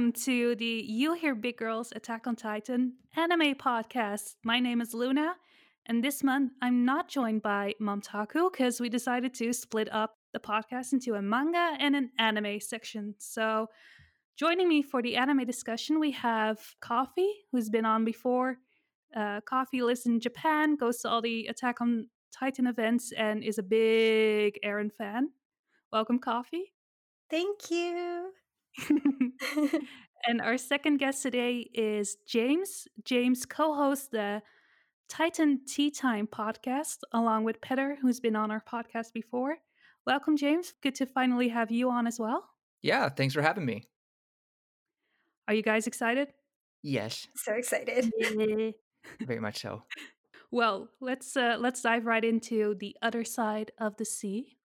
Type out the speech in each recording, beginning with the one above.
Welcome to the You Hear Big Girls Attack on Titan anime podcast. My name is Luna, and this month I'm not joined by Momtaku because we decided to split up the podcast into a manga and an anime section. So, joining me for the anime discussion, we have Coffee, who's been on before. Uh, Coffee lives in Japan, goes to all the Attack on Titan events, and is a big Eren fan. Welcome, Coffee. Thank you. and our second guest today is James. James co hosts the Titan Tea Time podcast along with Petter, who's been on our podcast before. Welcome, James. Good to finally have you on as well. Yeah, thanks for having me. Are you guys excited? Yes. So excited. Very much so. Well, let's uh, let's dive right into the other side of the sea.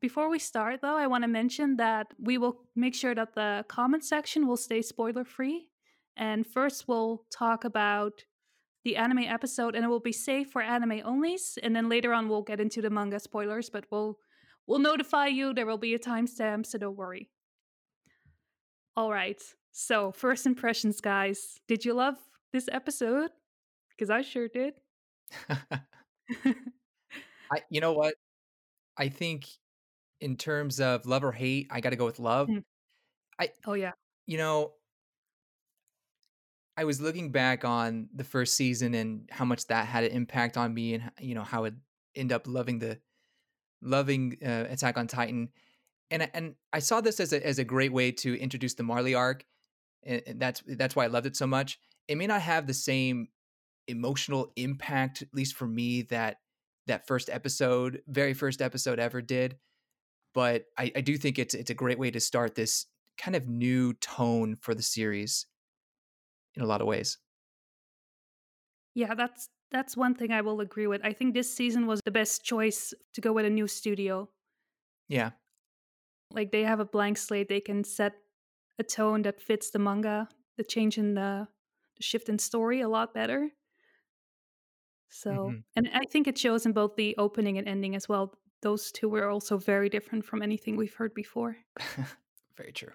Before we start, though, I want to mention that we will make sure that the comment section will stay spoiler free. And first, we'll talk about the anime episode, and it will be safe for anime onlys. And then later on, we'll get into the manga spoilers, but we'll we'll notify you. There will be a timestamp, so don't worry. All right. So, first impressions, guys. Did you love this episode? Because I sure did. I, you know what? I think in terms of love or hate, I got to go with love. Mm. I Oh yeah. you know, I was looking back on the first season and how much that had an impact on me, and you know how it end up loving the loving uh, Attack on Titan, and I- and I saw this as a as a great way to introduce the Marley arc, and, and that's that's why I loved it so much. It may not have the same emotional impact, at least for me, that that first episode, very first episode ever did, but I, I do think it's it's a great way to start this kind of new tone for the series in a lot of ways. Yeah, that's that's one thing I will agree with. I think this season was the best choice to go with a new studio. Yeah. Like they have a blank slate, they can set a tone that fits the manga, the change in the, the shift in story a lot better. So, Mhm. and I think it shows in both the opening and ending as well. Those two were also very different from anything we've heard before. Very true.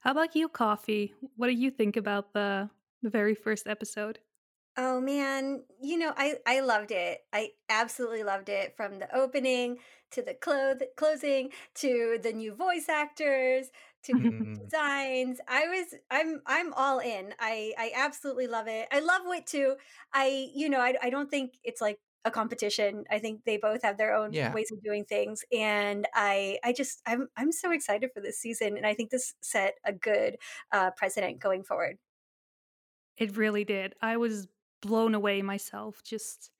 How about you, Coffee? What do you think about the the very first episode? Oh man, you know, I I loved it. I absolutely loved it from the opening to the cloth closing to the new voice actors to the Mm, designs. I was I'm I'm all in. I I absolutely love it. I love Wit too. I you know, I I don't think it's like a competition. I think they both have their own yeah. ways of doing things and I I just I'm I'm so excited for this season and I think this set a good uh precedent going forward. It really did. I was blown away myself. Just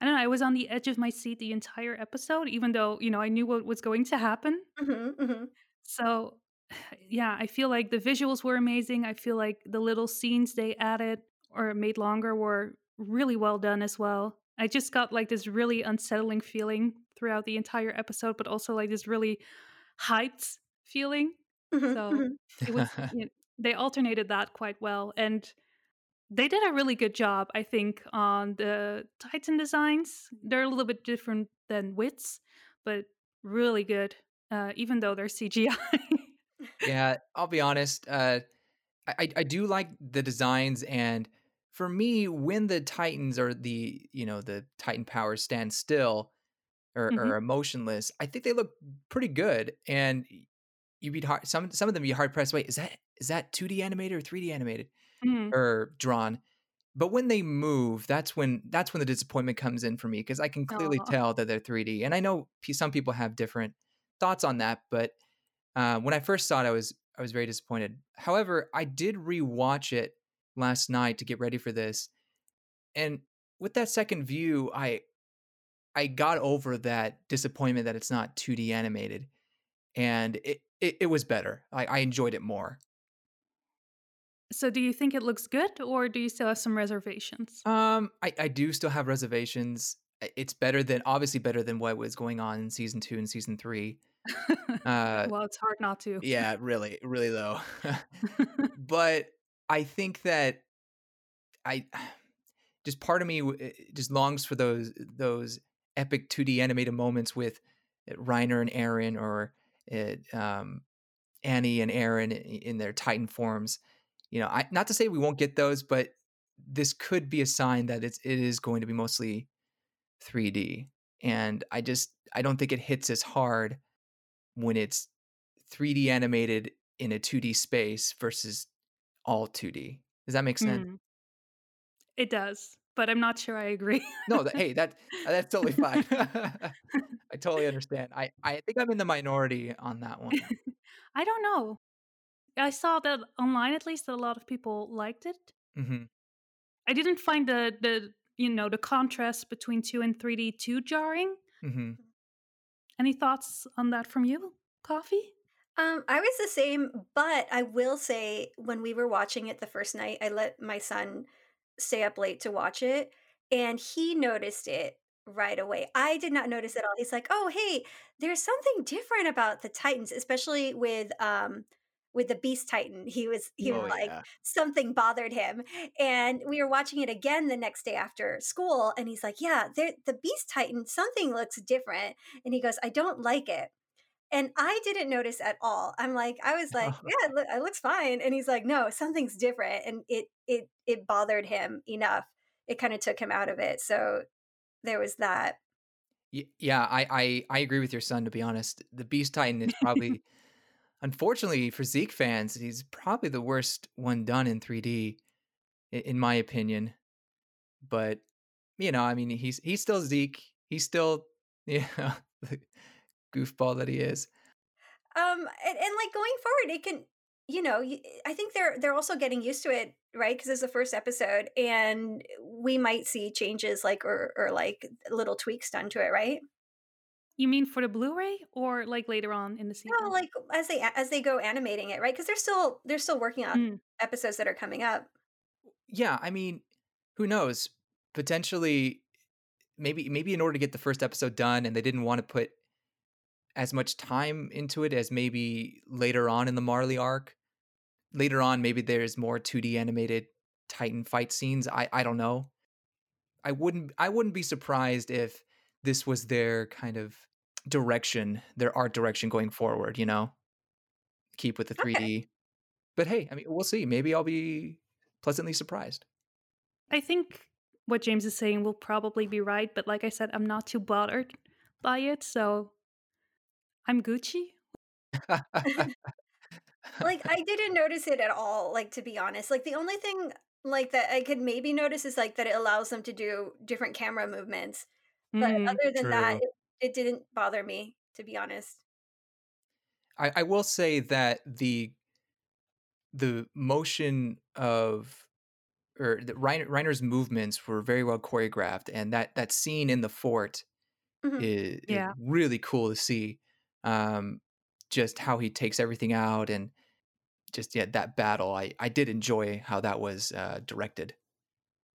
I don't know, I was on the edge of my seat the entire episode, even though, you know, I knew what was going to happen. Mhm, mhm. So yeah, I feel like the visuals were amazing. I feel like the little scenes they added or made longer were really well done as well. I just got like this really unsettling feeling throughout the entire episode, but also like this really hyped feeling. Mhm, So mhm. it was, you know, they alternated that quite well. And they did a really good job, I think, on the Titan designs. They're a little bit different than Wits, but really good, uh, even though they're CGI. yeah, I'll be honest. Uh, I I do like the designs, and for me, when the Titans or the you know the Titan powers stand still or, hmm or are motionless, I think they look pretty good. And you'd be hard some some of them you hard pressed. Wait, is that is that two D animated or three D animated Mm, or drawn? But when they move, that's when that's when the disappointment comes in for me because I can clearly aw. tell that they're 3D. And I know some people have different thoughts on that, but uh, when I first saw it, I was I was very disappointed. However, I did rewatch it last night to get ready for this, and with that second view, I I got over that disappointment that it's not 2D animated, and it it, it was better. I, I enjoyed it more. So, do you think it looks good, or do you still have some reservations? Um, I, I do still have reservations. It's better than obviously better than what was going on in season two and season three. Uh, well, it's hard not to. yeah, really, really though. but I think that I just part of me eh, just longs for those those epic 2D animated moments with uh, Reiner and Eren or um, Annie and Eren in their Titan forms. You know, I not to say we won't get those, but this could be a sign that it's it is going to be mostly 3D. And I just I don't think it hits as hard when it's 3D animated in a 2D space versus all 2D. Does that make sense? Mm. It does, but I'm not sure I agree. no, that, hey, that that's totally fine. I totally understand. I I think I'm in the minority on that one. I don't know. I saw that online at least that a lot of people liked it. Mm-hmm. I didn't find the the you know the contrast between 2 and 3D too jarring. Mm-hmm. Any thoughts on that from you, Coffee? Um, I was the same, but I will say when we were watching it the first night, I let my son stay up late to watch it, and he noticed it right away. I did not notice at all. He's like, "Oh, hey, there's something different about the Titans, especially with um with the Beast Titan." He was he was Oh like yeah. something bothered him, and we were watching it again the next day after school, and he's like, "Yeah, the Beast Titan, something looks different," and he goes, "I don't like it." And I didn't notice at all. I'm like, I was like, yeah, it, loo- it looks fine. And he's like, no, something's different. And it it it bothered him enough. It kind of took him out of it. So there was that. Yeah, I, I I agree with your son. To be honest, the Beast Titan is probably, unfortunately for Zeke fans, he's probably the worst one done in 3D, in my opinion. But you know, I mean, he's he's still Zeke. He's still yeah, goofball that he is. Um, and, and like going forward, it can, you know, i think they're they're also getting used to it, right? Because it's the first episode, and we might see changes like or or like little tweaks done to it, right? You mean for the Blu-ray or like later on in the season? No, like as they as they go animating it, right? Because they're still they're still working on Mm. episodes that are coming up. Yeah, I mean, who knows? Potentially, maybe maybe in order to get the first episode done, and they didn't want to put as much time into it as maybe later on in the Marley arc. Later on, maybe there's more 2D animated Titan fight scenes. I I don't know. I wouldn't I wouldn't be surprised if this was their kind of direction, their art direction going forward. You know, keep with the 3D. But hey, I mean, we'll see. Maybe I'll be pleasantly surprised. I think what James is saying will probably be right, but like I said, I'm not too bothered by it, so I'm Gucci. Like I didn't notice it at all, like to be honest. Like the only thing like that I could maybe notice is like that it allows them to do different camera movements. But Mm. other than that, it, it didn't bother me, to be honest. I, I will say that the the motion of or the Reiner, Reiner's movements were very well choreographed, and that that scene in the fort Mhm. is, is Yeah. really cool to see. Um, just how he takes everything out, and just yeah, that battle. I I did enjoy how that was uh, directed.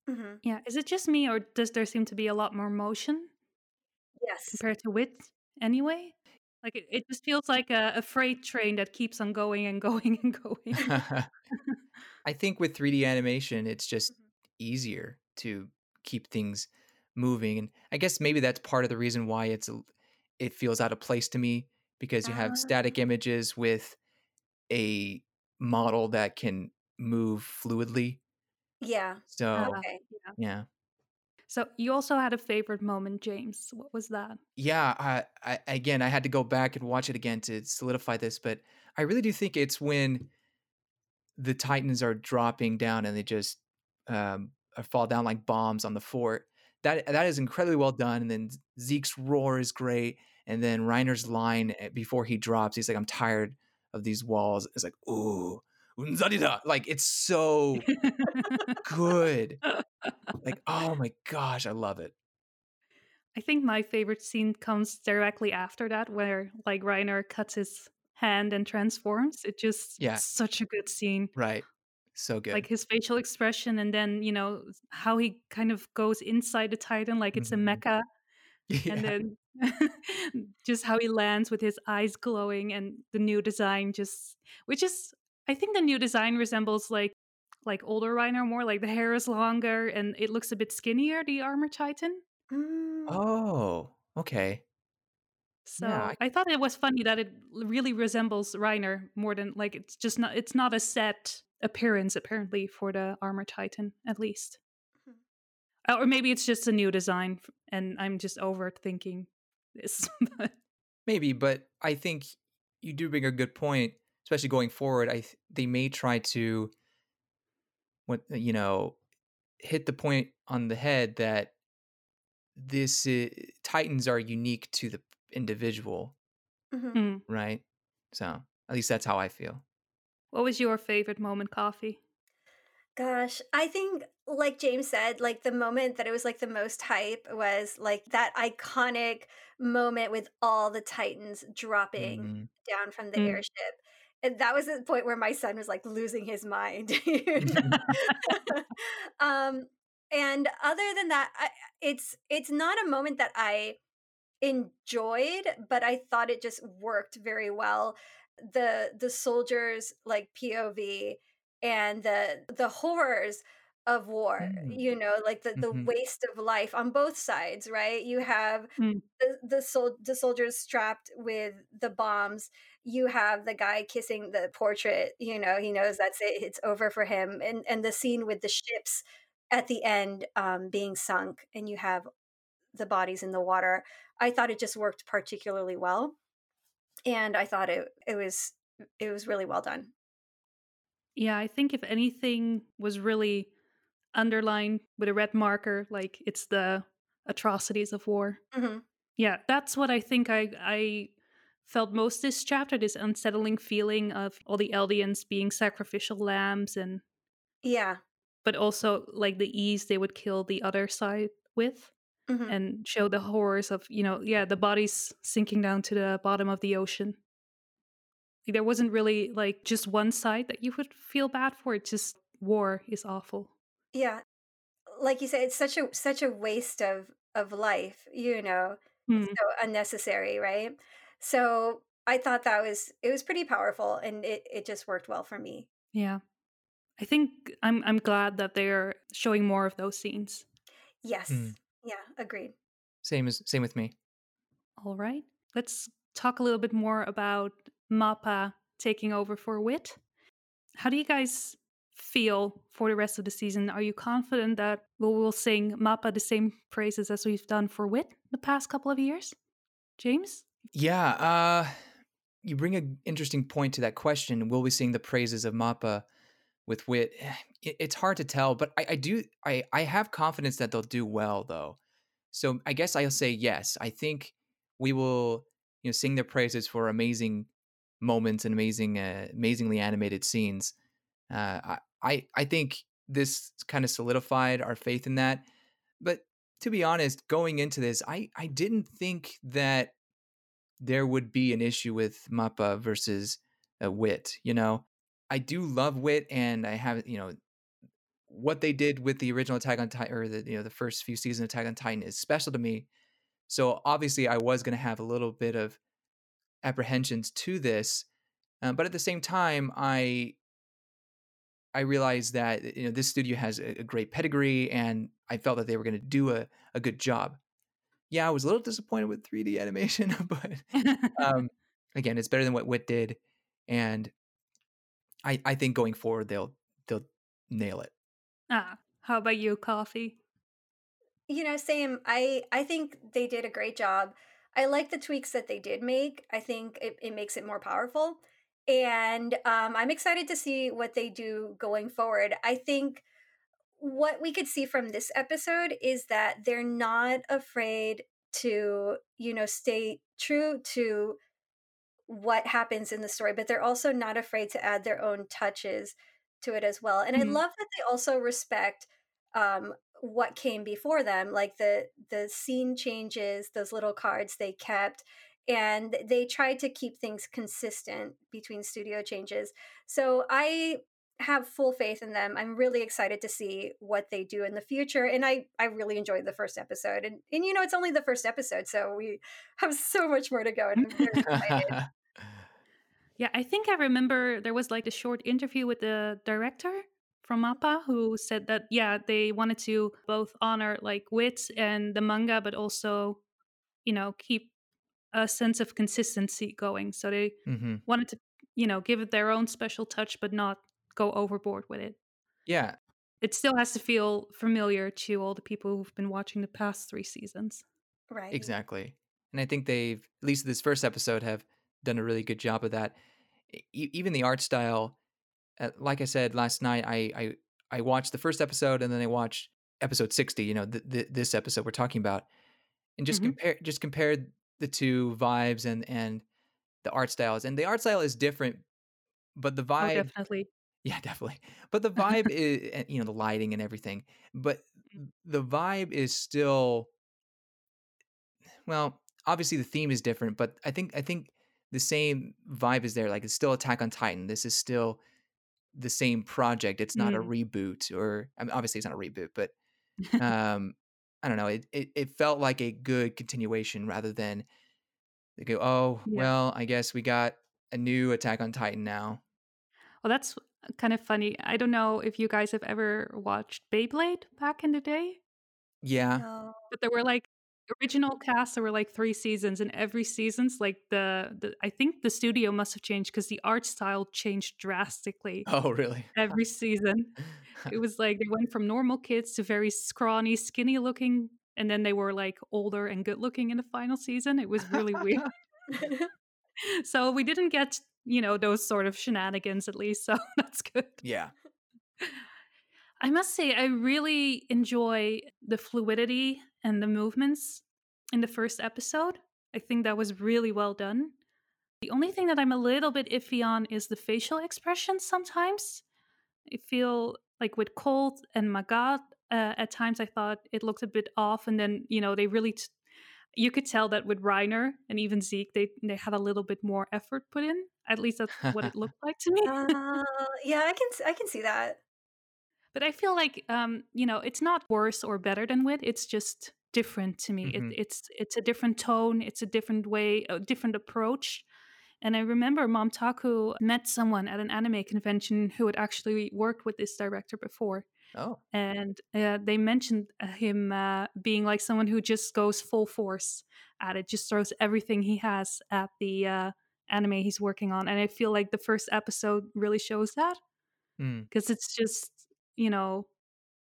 Mhm. Yeah, is it just me or does there seem to be a lot more motion Yes. compared to Wit anyway? Like it, it just feels like a, a freight train that keeps on going and going and going. I think with 3D animation, it's just Mhm. easier to keep things moving, and I guess maybe that's part of the reason why it's it feels out of place to me because you have Ah, static images with a model that can move fluidly. yeah. So Ah, Okay. yeah. yeah, So you also had a favorite moment, James. What was that? yeah. I, I again, I had to go back and watch it again to solidify this, but I really do think it's when the Titans are dropping down and they just um, uh, fall down like bombs on the fort. That that is incredibly well done. And then Zeke's roar is great. And then Reiner's line eh, before he drops, he's like, "I'm tired of these walls." It's like, "Ooh, unzadida!" Like it's so good. Like, oh my gosh, I love it. I think my favorite scene comes directly after that, where like Reiner cuts his hand and transforms. It just Yeah. such a good scene. Right, so good. Like his facial expression, and then you know how he kind of goes inside the Titan, like it's a Mhm. mecha, and then just how he lands with his eyes glowing, and the new design just, which is, I think the new design resembles like like older Reiner more. Like the hair is longer, and it looks a bit skinnier. The armor Titan. Mm, oh, okay. So Yeah, I- I thought it was funny that it really resembles Reiner more than like it's just not it's not a set appearance apparently for the armor titan at least. Mhm. Uh, Or maybe it's just a new design and I'm just overthinking this. maybe, but I think you do bring a good point, especially going forward. I th- they may try to, what you know, hit the point on the head that this i Titans are unique to the individual, Mhm. Mm. right? So at least that's how I feel. What was your favorite moment, Coffee? Gosh, I think, like James said, like the moment that it was like the most hype was like that iconic moment with all the Titans dropping Mhm. down from the Mm. airship. And that was the point where my son was like losing his mind. um, and other than that, I, it's it's not a moment that I enjoyed, but I thought it just worked very well. The the soldiers like POV and the the horrors of war, Mm. you know, like the the Mhm. waste of life on both sides, right? You have Mm. the the, sol- the soldiers strapped with the bombs. You have the guy kissing the portrait, you know, he knows that's it, it's over for him. And and the scene with the ships at the end um, being sunk and you have the bodies in the water. I thought it just worked particularly well, and I thought it it was it was really well done. Yeah, I think if anything was really underlined with a red marker, like it's the atrocities of war. hmm Yeah, that's what I think I I felt most this chapter, this unsettling feeling of all the Eldians being sacrificial lambs and Yeah. but also like the ease they would kill the other side with hmm and show the horrors of, you know, yeah, the bodies sinking down to the bottom of the ocean. There wasn't really like just one side that you would feel bad for. It's just war is awful. Yeah. Like you said, it's such a such a waste of of life. You know, it's so unnecessary, right? So I thought that was it was pretty powerful, and it it just worked well for me. Yeah. I think I'm I'm glad that they're showing more of those scenes. Yes. Mm. Yeah. Agreed. Same as same with me. All right. Let's talk a little bit more about Mappa taking over for Wit. How do you guys feel for the rest of the season? Are you confident that we will sing Mappa the same praises as we've done for Wit the past couple of years? James? Yeah, uh you bring an interesting point to that question. Will we sing the praises of Mappa with wit? It's hard to tell, but I, I do I, I have confidence that they'll do well though. So I guess I'll say yes. I think we will, you know, sing their praises for amazing moments and amazing, uh, amazingly animated scenes. Uh, I I think this kind of solidified our faith in that. But to be honest, going into this, I I didn't think that there would be an issue with Mappa versus uh, Wit. You know, I do love Wit, and I have you know what they did with the original Attack on Titan or the you know the first few seasons of Attack on Titan is special to me. So obviously, I was going to have a little bit of apprehensions to this, um, but at the same time, I I realized that you know this studio has a, a great pedigree, and I felt that they were going to do a, a good job. Yeah, I was a little disappointed with 3D animation, but um, again, it's better than what Wit did, and I I think going forward they'll they'll nail it. ah, how about you, Coffee? You know, same. I I think they did a great job. I like the tweaks that they did make. I think it, it makes it more powerful. And um, I'm excited to see what they do going forward. I think what we could see from this episode is that they're not afraid to, you know, stay true to what happens in the story, but they're also not afraid to add their own touches to it as well. And I Mhm. love that they also respect um, what came before them, like the the scene changes, those little cards they kept, and they tried to keep things consistent between studio changes. So I have full faith in them. I'm really excited to see what they do in the future. And I, I really enjoyed the first episode. And, and you know, it's only the first episode, so we have so much more to go. And. Yeah, I think I remember there was like a short interview with the director from Mappa who said that yeah, they wanted to both honor like wit and the manga but also, you know, keep a sense of consistency going. So they hmm wanted to, you know, give it their own special touch, but not go overboard with it. Yeah, It still has to feel familiar to all the people who've been watching the past three seasons. Right. exactly. And I think they've, at least this first episode, have done a really good job of that. E- even the art style, uh, like I said last night, I, I I watched the first episode and then I watched episode sixty. You know, th- th- this episode we're talking about, and just Mhm. compare just compared the two vibes and and the art styles. And the art style is different, but the Oh, vibe definitely. Yeah, definitely. But the vibe is, you know, the lighting and everything. But the vibe is still, well, obviously the theme is different, but I think I think the same vibe is there. Like it's still Attack on Titan. This is still the same project. It's not a Mm. reboot, or I mean, obviously it's not a reboot, but um, I don't know. It, it it felt like a good continuation rather than they go, oh Yeah. well, I guess we got a new Attack on Titan now. Well, that's kind of funny. I don't know if you guys have ever watched Beyblade back in the day, Yeah. No. but there were like original cast. There were like three seasons, and every season's like the, the I think the studio must have changed because the art style changed drastically Oh really? every season. It was like they went from normal kids to very scrawny, skinny looking, and then they were like older and good looking in the final season. It was really weird. so we didn't get you know those sort of shenanigans at least, so that's good. yeah. I must say, I really enjoy the fluidity and the movements in the first episode. I think that was really well done. The only thing that I'm a little bit iffy on is the facial expressions sometimes. I feel like with Colt and Magath, uh, at times I thought it looked a bit off, and then, you know, they really. T- you could tell that with Reiner and even Zeke, they they had a little bit more effort put in. At least that's what it looked like to me. Uh, yeah, I can I can see that. But I feel like um, you know, it's not worse or better than wit. It's just different to me. Mhm. It, it's it's a different tone. It's a different way, a different approach. And I remember Momtaku met someone at an anime convention who had actually worked with this director before, Oh. and uh, they mentioned uh, him uh, being like someone who just goes full force at it, just throws everything he has at the uh, anime he's working on. And I feel like the first episode really shows that Mm. because it's just you know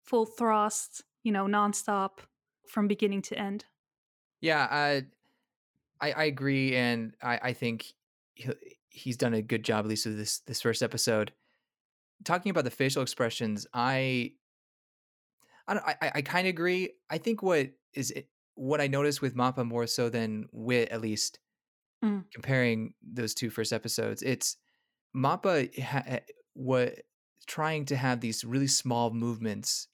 full thrust you know nonstop from beginning to end Yeah, I, I I agree, and I I think he's done a good job at least with this this first episode. Talking about the facial expressions, I I don't, I I, I kind of agree. I think what is it, what I noticed with Mappa more so than Wit, at least Mm. comparing those two first episodes, it's Mappa ha, what trying to have these really small movements,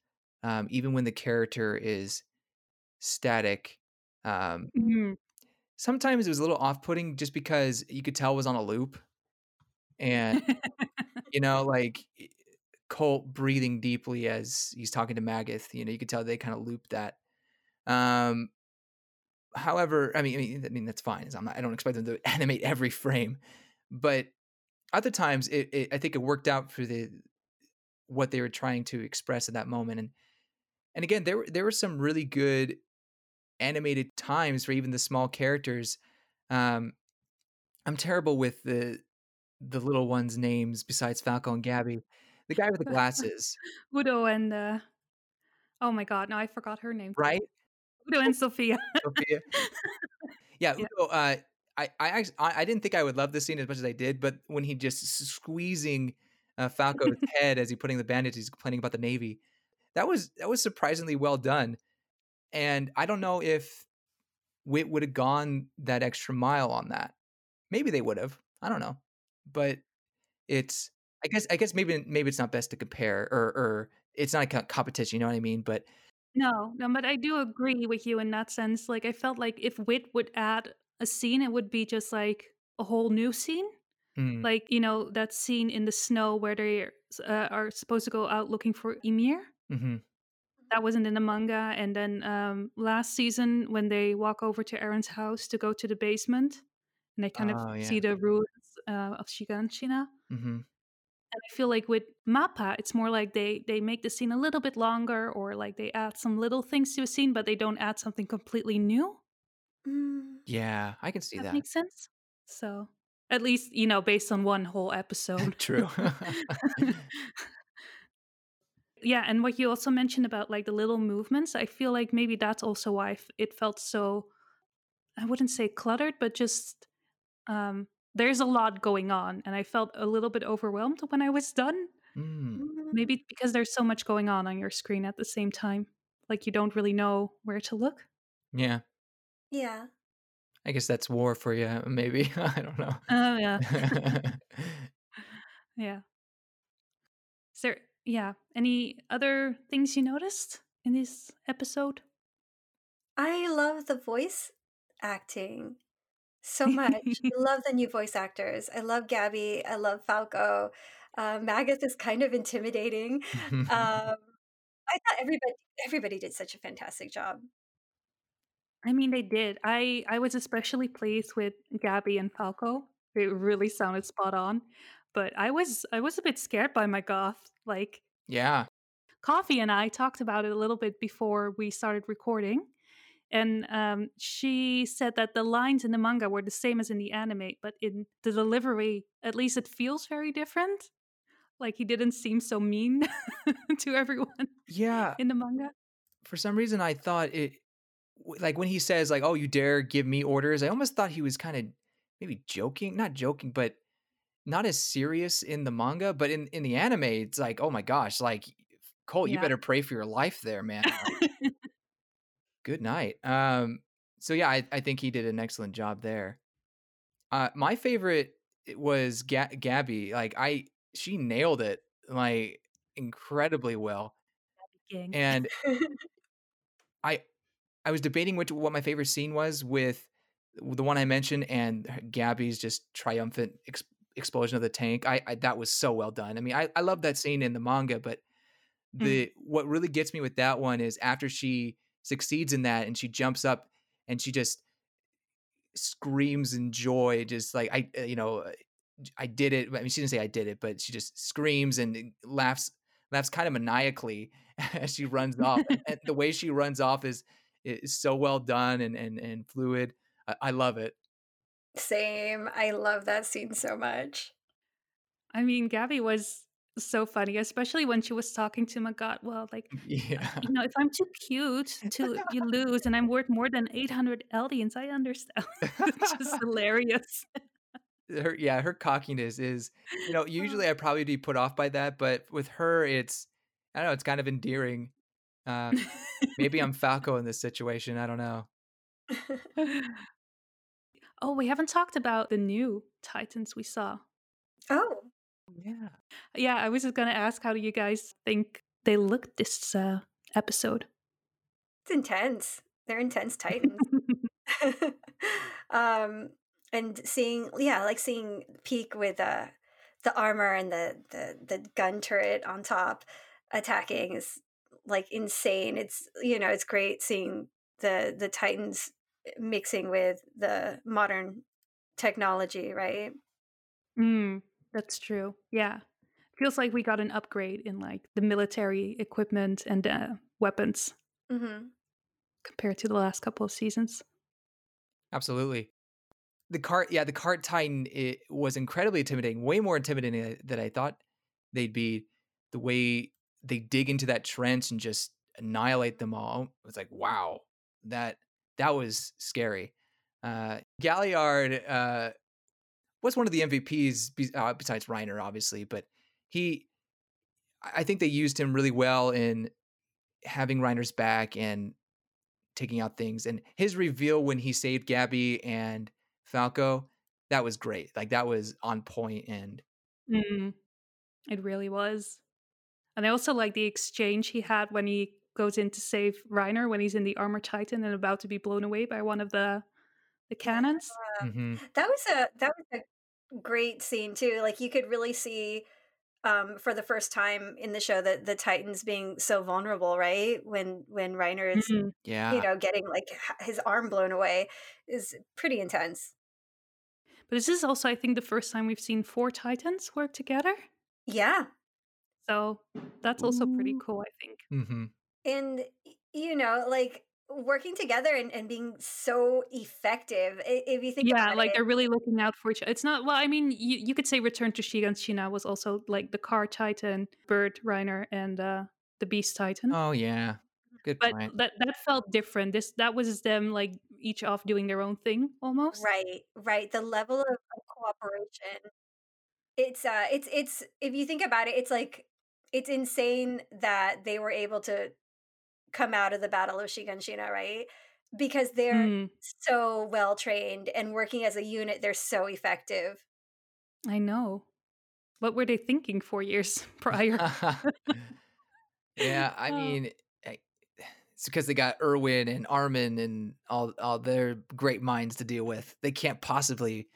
um, even when the character is static. Um, Mhm. sometimes it was a little off-putting just because you could tell it was on a loop and you know like colt breathing deeply as he's talking to magath you know you could tell they kind of looped that um however i mean i mean, I mean that's fine I'm not, i don't expect them to animate every frame but other times it, it i think it worked out for the what they were trying to express at that moment and and again there were there were some really good animated times for even the small characters. Um, I'm terrible with the the little ones' names besides Falco and Gabby. The guy with the glasses, udo and uh oh my god no i forgot her name right? udo and sophia Sophia. Yeah, Yeah. Udo, uh, I I actually I, I didn't think I would love this scene as much as I did, but when he just squeezing uh, Falco's head as he's putting the bandage, he's complaining about the Navy. That was that was surprisingly well done, and I don't know if Wit would have gone that extra mile on that. Maybe they would have. I don't know, but it's I guess I guess maybe maybe it's not best to compare or or it's not a competition. You know what I mean? But no no but i do agree with you in that sense like i felt like if wit would add a scene it would be just like a whole new scene mm, like you know that scene in the snow where they uh, are supposed to go out looking for Ymir mhm. that wasn't in the manga and then um last season when they walk over to Eren's house to go to the basement and they kind Oh, of yeah. see the ruins uh, of Shiganshina hmm and I feel like with Mappa it's more like they they make the scene a little bit longer or like they add some little things to a scene but they don't add something completely new Mm. Yeah, I can see That that. makes sense. So, at least, you know, based on one whole episode. True. yeah, and what you also mentioned about like the little movements, I feel like maybe that's also why it felt so I wouldn't say cluttered, but just um there's a lot going on and I felt a little bit overwhelmed when I was done. Mm. Maybe because there's so much going on on your screen at the same time. Like you don't really know where to look. yeah, Yeah. I guess that's war for you. Maybe I don't know. Oh yeah. yeah. Is there yeah, any other things you noticed in this episode? I love the voice acting so much. I love the new voice actors. I love Gabby. I love Falco. Uh, Magath is kind of intimidating. Um, I thought everybody everybody did such a fantastic job. I mean, they did. I I was especially pleased with Gabby and Falco. It really sounded spot on. But I was I was a bit scared by Magath. Like yeah, Coffee and I talked about it a little bit before we started recording, and um, she said that the lines in the manga were the same as in the anime, but in the delivery, at least it feels very different. Like he didn't seem so mean to everyone yeah. in the manga. For some reason, I thought it like when he says like, "Oh, you dare give me orders." I almost thought he was kind of maybe joking, not joking, but not as serious in the manga. But in in the anime, it's like, "Oh my gosh!" Like Colt, you better pray for your life there, man. Good night. Um, so yeah, I, I think he did an excellent job there. Uh, my favorite was Ga- Gabby. Like I, she nailed it like incredibly well. And I, I was debating which what my favorite scene was with the one I mentioned and Gabby's just triumphant ex- explosion of the tank. I, I that was so well done. I mean, I I love that scene in the manga, but the what really gets me with that one is after she succeeds in that and she jumps up and she just screams in joy just like i uh, you know I did it i mean she didn't say i did it but she just screams and uh, laughs laughs kind of maniacally as she runs off and the way she runs off is is so well done and and, and fluid I, I love it Same. I love that scene so much. I mean, Gabby was so funny, especially when she was talking to Magath. Well, like, yeah you know, if I'm too cute to you lose and I'm worth more than 800 Eldians, I understand. it's just hilarious. her yeah her cockiness is you know oh. usually i'd probably be put off by that but with her it's i don't know it's kind of endearing uh maybe i'm falco in this situation i don't know oh, we haven't talked about the new Titans we saw. oh, yeah Yeah, I was just going to ask how do you guys think they looked this uh, episode? it's intense. They're intense titans. um and seeing yeah like seeing Pieck with uh the armor and the the the gun turret on top attacking is like insane it's you know it's great seeing the the titans mixing with the modern technology right Mm, that's true. Yeah. Feels like we got an upgrade in like the military equipment and uh, weapons mm-hmm. compared to the last couple of seasons. absolutely the cart yeah the cart titan it was incredibly intimidating way more intimidating than I- than i thought they'd be the way they dig into that trench and just annihilate them all It's like wow that that was scary uh galliard uh was one of the mvps be- uh, besides reiner obviously but he i think they used him really well in having reiner's back and taking out things and his reveal when he saved gabby and falco that was great like that was on point and Mm, it really was. And I also like the exchange he had when he goes in to save Reiner when he's in the armor titan and about to be blown away by one of the the cannons. mhm. that was a that was a great scene too like you could really see um for the first time in the show that the titans being so vulnerable right when when reiner is Mm, yeah you know getting like his arm blown away is pretty intense But this is also, I think, the first time we've seen four titans work together. yeah So that's also pretty cool, I think. hmm and you know like working together and, and being so effective if you think Yeah, about like it they're really looking out for each other. It's not well, I mean, you, you could say Return to Shiganshina was also like the cart titan, Bird Reiner, and uh the Beast Titan. Oh yeah, good but point. that that felt different. This that was them like each off doing their own thing almost. right right the level of, of cooperation it's uh it's it's if you think about it it's like it's insane that they were able to come out of the battle of shiganshina right because they're Mm, so well trained and working as a unit they're so effective I know. What were they thinking four years prior? yeah, I Oh. mean, it's because they got Erwin and Armin and all all their great minds to deal with. They can't possibly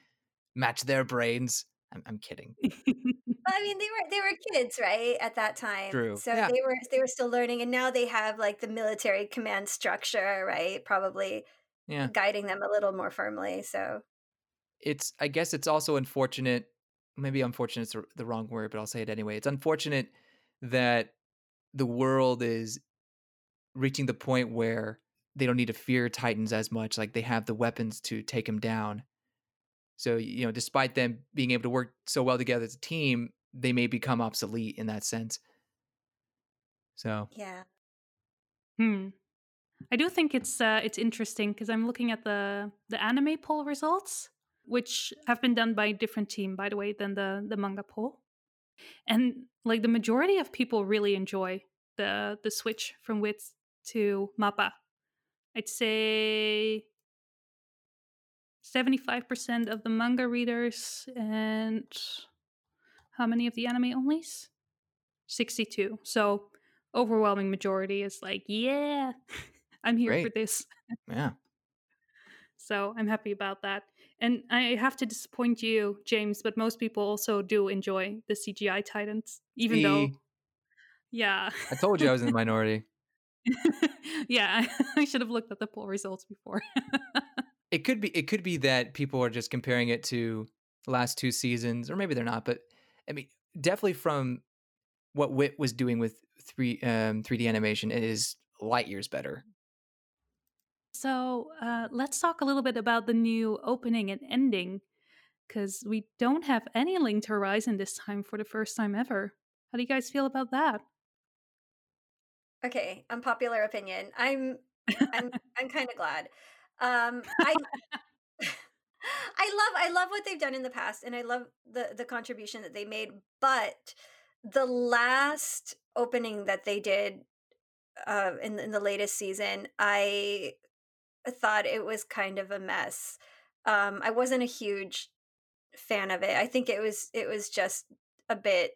match their brains. I'm, I'm kidding. i mean they were they were kids right at that time True. so Yeah. they were they were still learning and now they have like the military command structure right probably Yeah, guiding them a little more firmly so it's. I guess it's also unfortunate. Maybe unfortunate is the- the wrong word, but I'll say it anyway. It's unfortunate that the world is reaching the point where they don't need to fear Titans as much. Like they have the weapons to take them down. So you know, despite them being able to work so well together as a team, they may become obsolete in that sense. So yeah Hmm. I do think it's uh, it's interesting because I'm looking at the the anime poll results, which have been done by a different team, by the way, than the the manga poll, and like the majority of people really enjoy the the switch from Wit to Mappa. I'd say seventy five percent of the manga readers and how many of the anime onlys? Sixty two. So overwhelming majority is like, yeah, I'm here for this. yeah, So I'm happy about that. And I have to disappoint you, James, but most people also do enjoy the CGI Titans, even though, yeah. I told you I was in the minority. yeah, I should have looked at the poll results before. It could be. It could be that people are just comparing it to the last two seasons, or maybe they're not. But I mean, definitely from what Wit was doing with three um, 3D animation, it is light years better. so uh, let's talk a little bit about the new opening and ending, because we don't have any Linked Horizon this time for the first time ever. How do you guys feel about that? Okay, unpopular opinion. I'm I'm I'm kind of glad. Um I I love I love what they've done in the past and I love the the contribution that they made, but the last opening that they did uh in in the latest season, I thought it was kind of a mess. Um I wasn't a huge fan of it. I think it was it was just a bit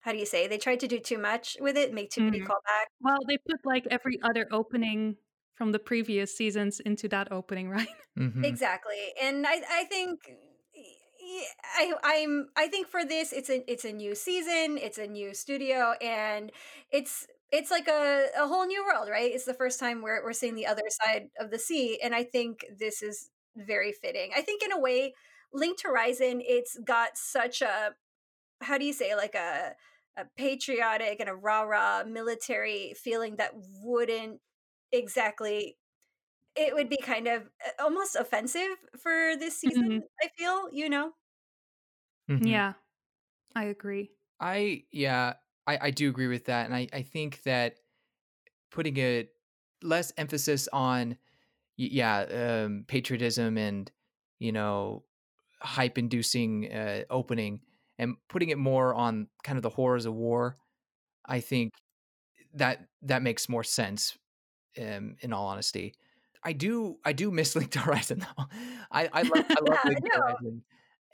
how do you say? They tried to do too much with it, make too many Mhm. callbacks. Well, they put like every other opening from the previous seasons into that opening, right? hmm Exactly. And I I think y- I I'm I think for this it's a it's a new season, it's a new studio and it's it's like a, a whole new world, right? It's the first time we're we're seeing the other side of the sea and I think this is very fitting. I think in a way Linked Horizon it's got such a how do you say like a a patriotic and a rah rah military feeling that wouldn't exactly it would be kind of uh, almost offensive for this season Mhm. i feel you know hmm Yeah, I agree. I yeah, I I do agree with that, and I I think that putting a less emphasis on yeah um, patriotism and you know hype inducing uh, opening and putting it more on kind of the horrors of war i think that that makes more sense um, in all honesty i do i do miss linked horizon though i i love i love linked no horizon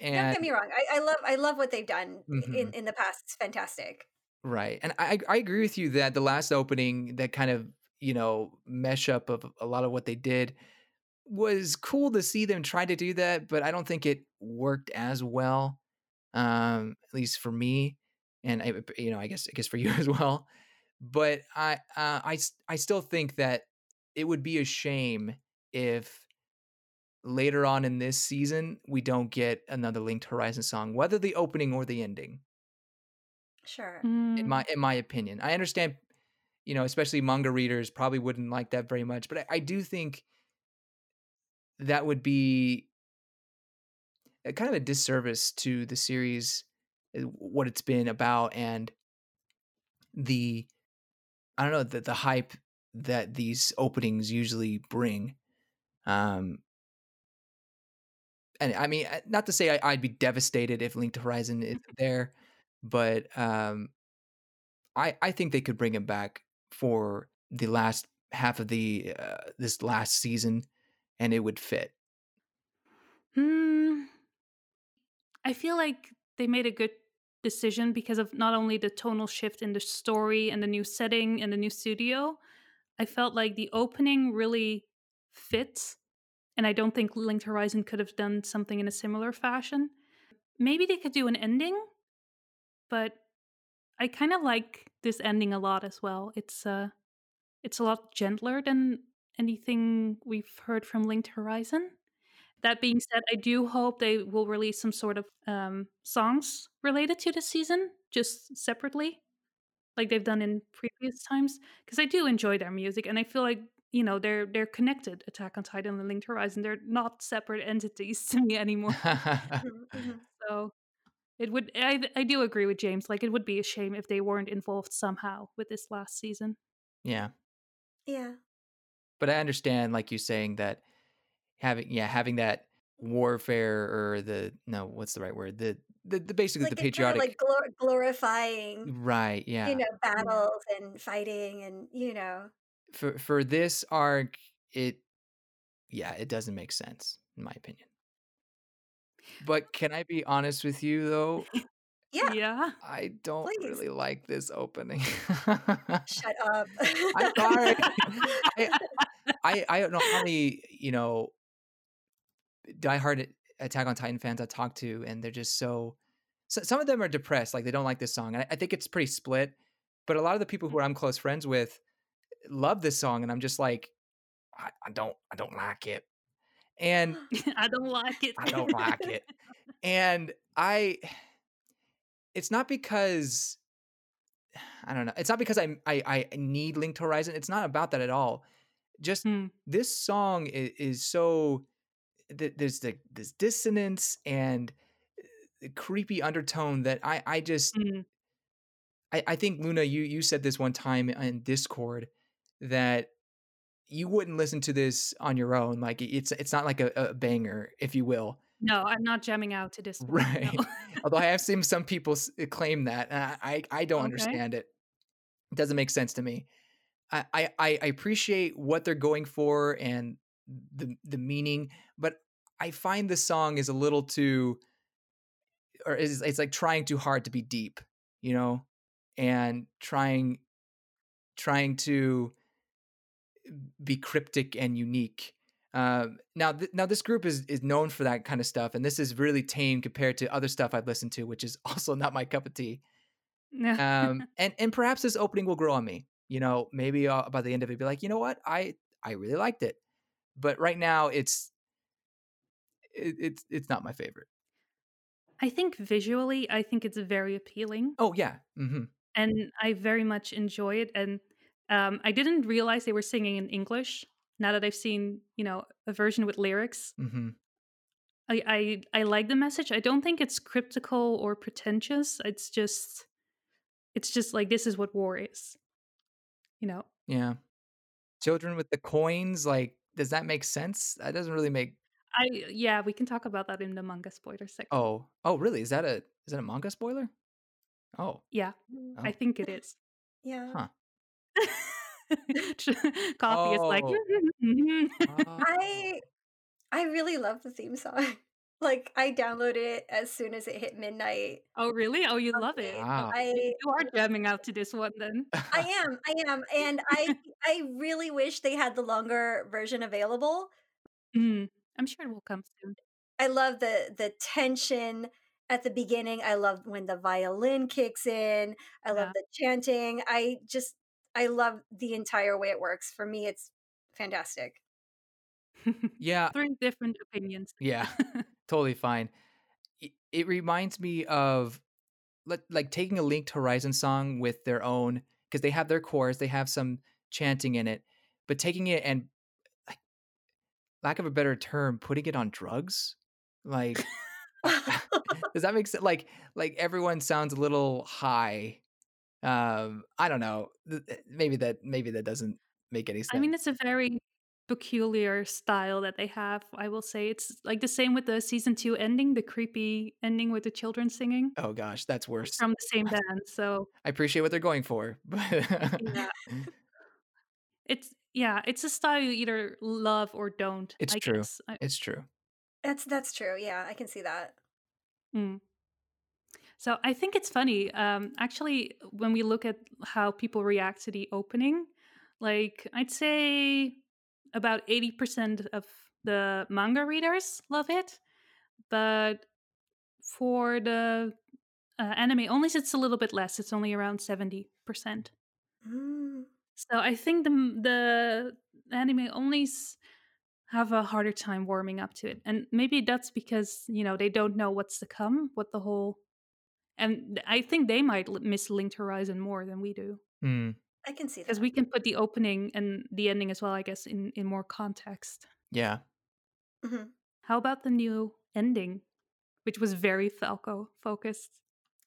don't get me wrong I, I love i love what they've done mhm. in in the past it's fantastic Right. And I I agree with you that the last opening, that kind of, you know, mesh up of a lot of what they did was cool to see them try to do that, but I don't think it worked as well. Um, at least for me. And I, you know, I guess I guess for you as well. But I uh, I s- I still think that it would be a shame if later on in this season we don't get another Linked Horizon song, whether the opening or the ending sure in Mm, my in my opinion. I understand you know, especially manga readers probably wouldn't like that very much. But I, I do think that would be a kind of a disservice to the series, uh, what it's been about, and the I don't know the the hype that these openings usually bring. Um, and I mean, uh, not to say I, would be devastated if Linked Horizon is there, but um, I I think they could bring him back for the last half of the uh, this last season, and it would fit. Hmm. I feel like they made a good decision because of not only the tonal shift in the story and the new setting and the new studio. I felt like the opening really fits, and I don't think Linked Horizon could have done something in a similar fashion. Maybe they could do an ending, but I kind of like this ending a lot as well. It's uh it's a lot gentler than anything we've heard from Linked Horizon. That being said, I do hope they will release some sort of um, songs related to the season, just separately, like they've done in previous times. Because I do enjoy their music, and I feel like you know they're they're connected. Attack on Titan and Linked Horizon. They're not separate entities to me anymore. Mhm, mhm. so it would. I I do agree with James. Like it would be a shame if they weren't involved somehow with this last season. yeah, Yeah. but I understand, like you saying that having yeah having that warfare or the no what's the right word? The the, the basically Like the it's kind of patriotic like glor- glorifying, right yeah. you yeah know, Yeah. battles and fighting and, you know, for for this arc it yeah it doesn't make sense in my opinion. But can i be honest with you though? Yeah, Yeah. i don't please. really like this opening. Shut up. i'm sorry. I, I i don't know how many you know diehard attack on titan fans i talk to and they're just so, so some of them are depressed like they don't like this song and I, I think it's pretty split but a lot of the people who i'm close friends with love this song and i'm just like i, I don't i don't like it and I don't like it. i don't like it and i it's not because i don't know it's not because i i, I need linked horizon it's not about that at all just Hmm. this song is, is so th- there's the this dissonance and uh, creepy undertone that i i just Mm. I, I think Luna, you you said this one time in Discord that you wouldn't listen to this on your own. Like it's it's not like a, a banger, if you will, No, I'm not jamming out to one. right? No. Although I have seen some people uh, claim that, and I I, don't Okay. understand it. It doesn't make sense to me. I, I I appreciate what they're going for and the the meaning, I find the song is a little too, or is it's like trying too hard to be deep, you know, and trying trying to be cryptic and unique. Um, now, th- now this group is is known for that kind of stuff, and this is really tame compared to other stuff I've listened to, which is also not my cup of tea. Um, and and perhaps this opening will grow on me. You know, maybe uh, by the end of it, be like, you know what, I I really liked it, but right now it's it, it's it's not my favorite. I think visually, I think it's very appealing, Oh yeah, hmm and I very much enjoy it. And um, I didn't realize they were singing in English. Now that I've seen, you know, a version with lyrics, hmm I I, I like the message. I don't think it's cryptical or pretentious. It's just, it's just like this is what war is. You know, yeah. Children with the coins, like, does that make sense? That doesn't really make I yeah, we can talk about that in the manga spoiler section. Oh, oh, really? Is that a is that a manga spoiler? Oh, Yeah, Mm, I Oh. think it is. Yeah. huh. Coffee is like. Oh. "Mhm." Ah, I I really love the theme song. Like I downloaded it as soon as it hit midnight. oh really? Oh, you love it. Wow. I You are jamming out to this one then. I am, I am, and I I really wish they had the longer version available. Mm, I'm sure it will come soon. I love the the tension at the beginning. I love when the violin kicks in. I love Yeah. the chanting. I just I love the entire way it works. For me, it's fantastic. yeah, Three different opinions. yeah, totally fine. It, it reminds me of like like taking a Linked Horizon song with their own because they have their chorus, they have some chanting in it, but taking it and lack of a better term, putting it on drugs, like does that make sense? Like like everyone sounds a little high. Um, I don't know. Eh, Maybe that maybe that doesn't make any sense. I mean, it's a very peculiar style that they have. I will say it's like the same with the season two ending, the creepy ending with the children singing oh gosh, that's worse. from the same band. So I appreciate what they're going for, but yeah, it's yeah, it's a style you either love or don't. it's I true. guess. I, It's true. That's that's true. Yeah, I can see that. mm. So I think it's funny. Um, actually, when we look at how people react to the opening, like I'd say about eighty percent of the manga readers love it, but for the uh, anime only, it's a little bit less. It's only around seventy percent. Mm. So I think the the anime onlys have a harder time warming up to it, and maybe that's because you know they don't know what's to come, what the whole, and I think they might l- miss Linked Horizon more than we do Hmm. I can see that. because we can put the opening and the ending as well, I guess, in in more context. Yeah. Mhm. How about the new ending, which was very Falco focused?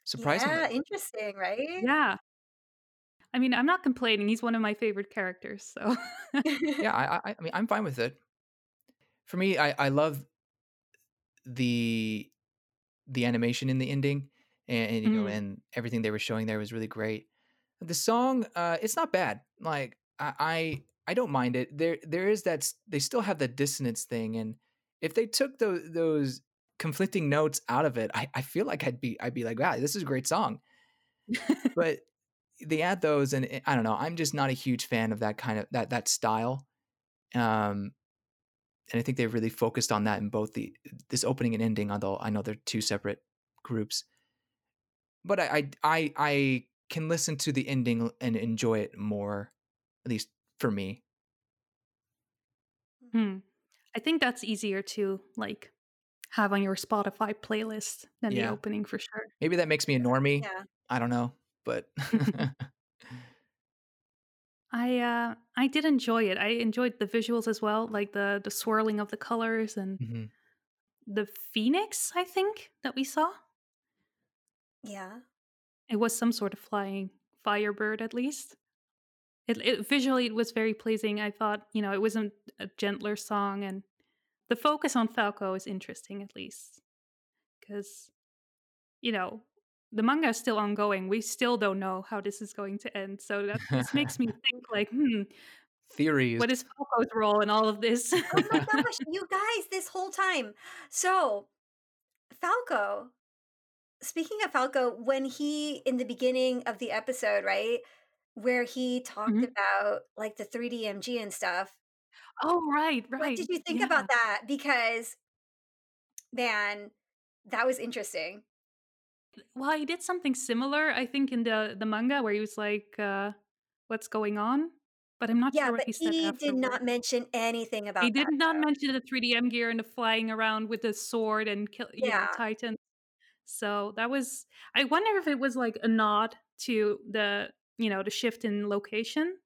Surprisingly. Yeah, interesting, right? Yeah. I mean, I'm not complaining. He's one of my favorite characters. So, yeah, I, I I mean I'm fine with it. For me, I I love the the animation in the ending and, and, you know Mm. and everything they were showing there was really great. The song uh it's not bad. Like I I, I don't mind it. There there is that they still have the dissonance thing and if they took those those conflicting notes out of it, I, I feel like I'd be I'd be like, wow, this is a great song. But they add those and it- I don't know, I'm just not a huge fan of that kind of that that style. Um and I think they've really focused on that in both the this opening and ending, although I know they're two separate groups. But I I I, can listen to the ending and enjoy it more, at least for me. Hmm. I think that's easier to like have on your Spotify playlist than the opening for sure. Maybe that makes me a normie. Yeah. I don't know, but I uh I did enjoy it. I enjoyed the visuals as well, like the the swirling of the colors and Mhm. the phoenix, I think, that we saw. Yeah. It was some sort of flying firebird at least. It, it visually it was very pleasing. I thought, you know, it was a, a gentler song and the focus on Falco is interesting at least. Cuz you know, the manga is still ongoing. We still don't know how this is going to end. So that this makes me think like, hmm, theories. what is Falco's role in all of this? Oh my gosh, you guys, this whole time. So, Falco, speaking of Falco, when he, in the beginning of the episode, right, where he talked Mhm. about like the 3DMG and stuff, oh, right, right. what did you think yeah. about that? Because, man, that was interesting. Well, he did something similar, I think, in the the manga where he was like, uh, "What's going on?" But I'm not Yeah, sure what but he said he did not mention anything about He that. did not though. mention the 3DM gear and the flying around with the sword and kill, you know, Yeah. Titan. So that was. I wonder if it was like a nod to the, you know, the shift in location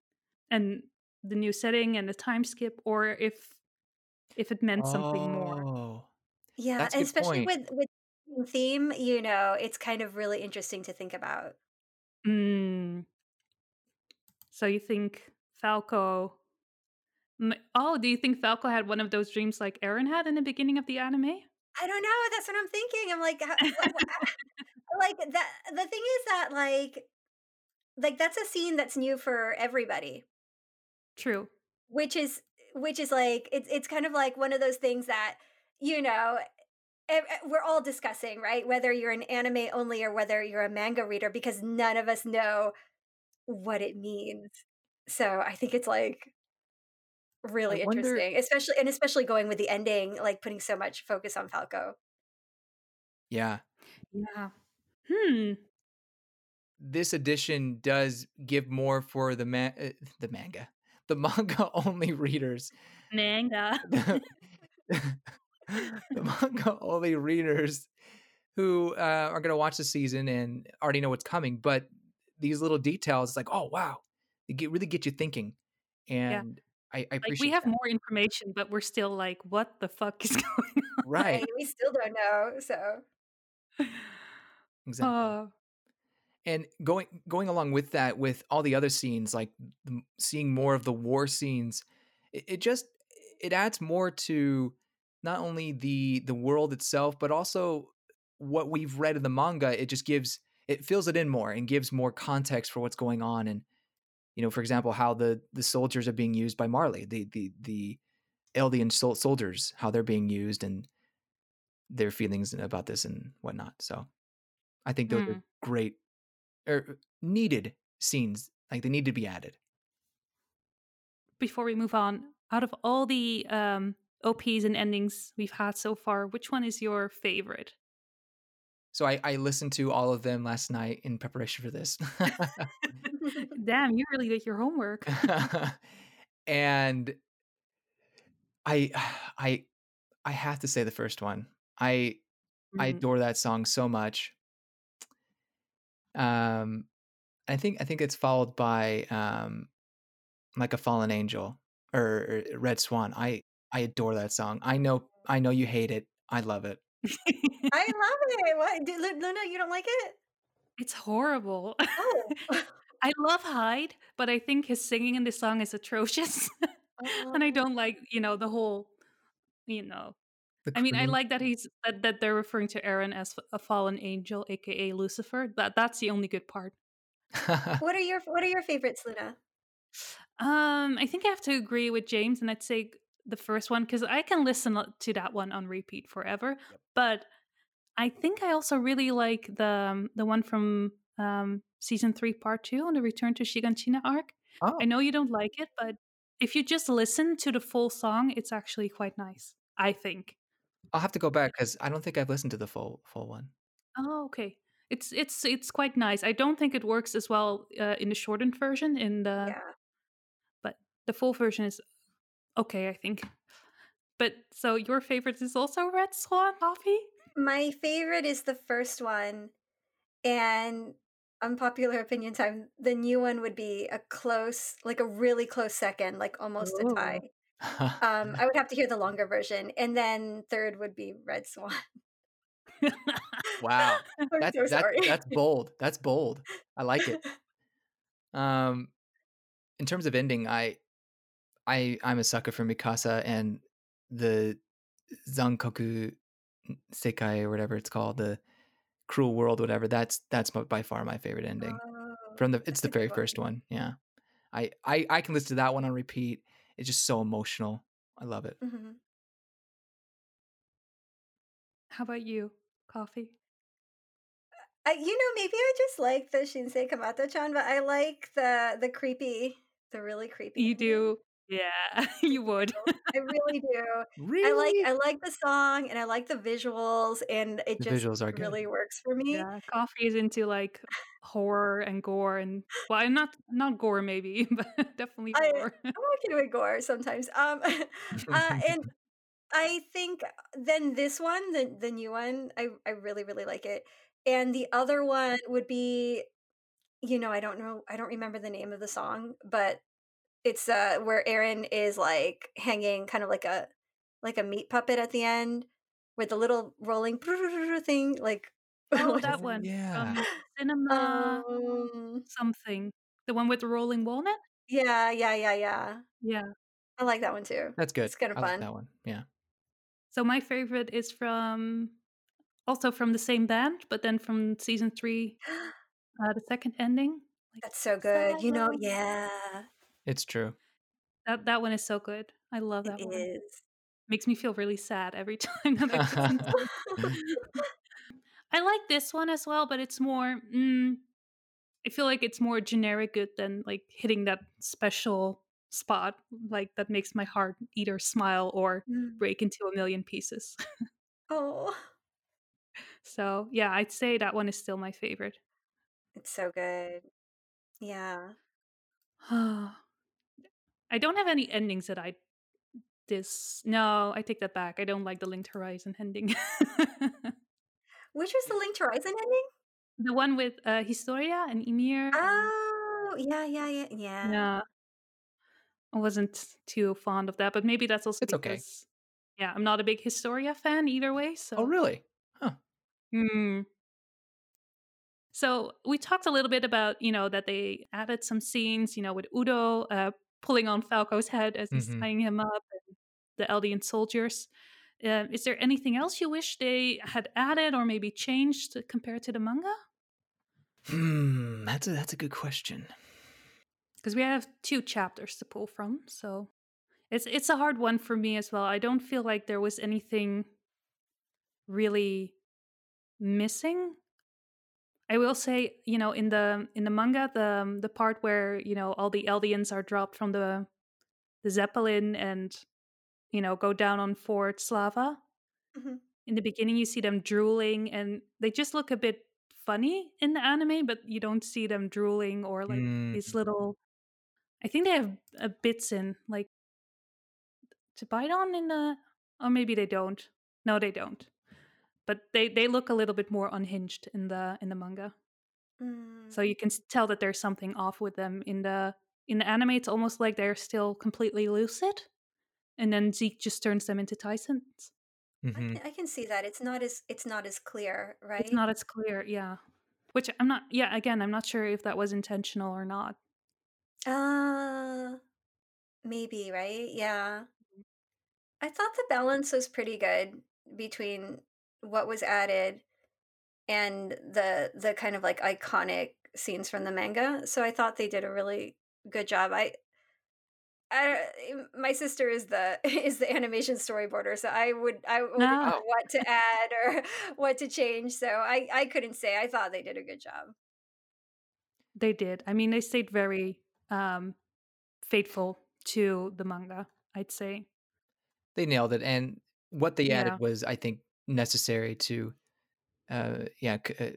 and the new setting and the time skip, or if if it meant something more. Oh, Yeah, that's a and good especially point. with with theme, you know, it's kind of really interesting to think about. Mm. So you think Falco? Oh, do you think Falco had one of those dreams like Eren had in the beginning of the anime? I don't know. That's what I'm thinking. I'm like, how, what, what, like that. The thing is that like, like that's a scene that's new for everybody, True. which is which is like it's it's kind of like one of those things that you know we're all discussing, right? Whether you're an anime only or whether you're a manga reader, because none of us know what it means. So I think it's like really I wonder- interesting, especially and especially going with the ending, like putting so much focus on Falco. Yeah. Yeah. Hmm. This edition does give more for the ma- uh, the manga, the manga only readers. Manga. the manga only readers who uh, are going to watch the season and already know what's coming, but these little details. It's like, oh wow, they get really get you thinking, and I, I Like appreciate we have that. more information, but we're still like, what the fuck is going on? Right, Right, we still don't know. So exactly. Oh, and going going along with that with all the other scenes like the, seeing more of the war scenes it, it just it adds more to not only the the world itself but also what we've read in the manga it just gives it fills it in more and gives more context for what's going on and you know for example how the the soldiers are being used by marley the the the eldian sol- soldiers how they're being used and their feelings about this and whatnot so i think those Hmm. are great or needed scenes like they need to be added before we move on, out of all the um, OPs and endings we've had so far, which one is your favorite? so I, I listened to all of them last night in preparation for this Damn, you really did your homework. and i i i have to say the first one i i Mhm. adore that song so much um i think i think it's followed by um like a fallen angel or, or red swan i i adore that song i know i know you hate it i love it I love it. What, do, Lu- Luna? You don't like it? it's horrible. Oh, I love Hyde, but I think his singing in this song is atrocious. and I Oh. don't like, you know, the whole, you know. I mean, I like that he's that, that they're referring to Eren as a fallen angel, aka Lucifer. That that's the only good part. What are your What are your favorites, Luna? Um, I think I have to agree with James, and I'd say g- the first one because I can listen to that one on repeat forever. But I think I also really like the um, the one from um, season three, part two, on the Return to Shiganshina arc. oh I know you don't like it, but if you just listen to the full song, it's actually quite nice. I think. i'll have to go back because i don't think i've listened to the full full one Oh, okay. It's it's it's quite nice. I don't think it works as well uh, in the shortened version. In the yeah. but the full version is okay, I think. But so your favorite is also Red Swan Coffee? My favorite is the first one, and unpopular opinion time. The new one would be a close, like a really close second, like almost a tie. Um, I would have to hear the longer version, and then third would be Red Swan. wow that's so that, that's bold that's bold i like it um in terms of ending i i i'm a sucker for mikasa and the zankoku sekai or whatever it's called the cruel world whatever that's that's by far my favorite ending Oh, from the it's the good very first one yeah I, I i can listen to that one on repeat it's just so emotional i love it Mhm. How about you, Coffee? I, you know, maybe I just like the Shinsei Kamattechan, but I like the the creepy, the really creepy. You ending. do. Yeah, you would. I really do. really I like I like the song and I like the visuals and it the just visuals are good really works for me. Yeah, Coffee is into like horror and gore and well, not not gore maybe, but definitely I gore. I'm okay with gore sometimes. Um, uh, and I think then this one, the the new one, I I really really like it. And the other one would be, you know, I don't know, I don't remember the name of the song, but it's uh where Eren is like hanging kind of like a like a meat puppet at the end with the little rolling thing like Oh, what that is it? one yeah from Cinema Um, something. The one with the rolling walnut? yeah, yeah, yeah, yeah. Yeah. I like that one too. that's good It's kind of i like fun. that one yeah So my favorite is from also from the same band, but then from season three, uh, the second ending. Like That's so good. You know, yeah, it's true that that one is so good. I love it that one. is. Makes me feel really sad every time I listen to it. I like this one as well, but it's more. Mm, I feel like it's more generic good than like hitting that special spot, like that makes my heart either smile or Mm. break into a million pieces. Oh, so yeah, I'd say that one is still my favorite. it's so good. Yeah. I don't have any endings that I this. No, I take that back. I don't like the Linked Horizon ending. Which was the Linked Horizon ending? The one with uh, Historia and and- Oh, yeah, yeah, yeah, yeah. yeah. I wasn't too fond of that, but maybe that's also It's okay. because, yeah, I'm not a big Historia fan either way. So, Oh, really? Huh hmm. So we talked a little bit about, you know, that they added some scenes, you know, with Udo uh, pulling on Falco's head as he's Mhm. tying him up, and the Eldian soldiers. Uh, is there anything else you wish they had added or maybe changed compared to the manga? Hmm, that's a that's a good question. Because we have two chapters to pull from, so it's it's a hard one for me as well. I don't feel like there was anything really missing I will say, you know, in the in the manga, the um, the part where you know all the Eldians are dropped from the the zeppelin and you know go down on Fort Slava. Mhm. In the beginning, you see them drooling, and they just look a bit funny in the anime, but you don't see them drooling or like Mm, these little. I think they have uh, bits in like to bite on in the, or maybe they don't. No, they don't. But they they look a little bit more unhinged in the in the manga. Mm. So you can tell that there's something off with them in the in the anime. It's almost like they're still completely lucid, and then Zeke just turns them into Titans. I, mhm. can, I can see that it's not as it's not as clear, right? It's not as clear, yeah. Which I'm not. Yeah, again, I'm not sure if that was intentional or not. Uh, maybe, right? Yeah. I thought the balance was pretty good between what was added and the the kind of like iconic scenes from the manga. So I thought they did a really good job. I I my sister is the is the animation storyboarder, so I would I wouldn't Ah. know what to add or what to change. So I I couldn't say. I thought they did a good job. They did. I mean, they stayed very um, faithful to the manga. I'd say. They nailed it, and what they Yeah. added was, I think, necessary to, uh, yeah, c- uh,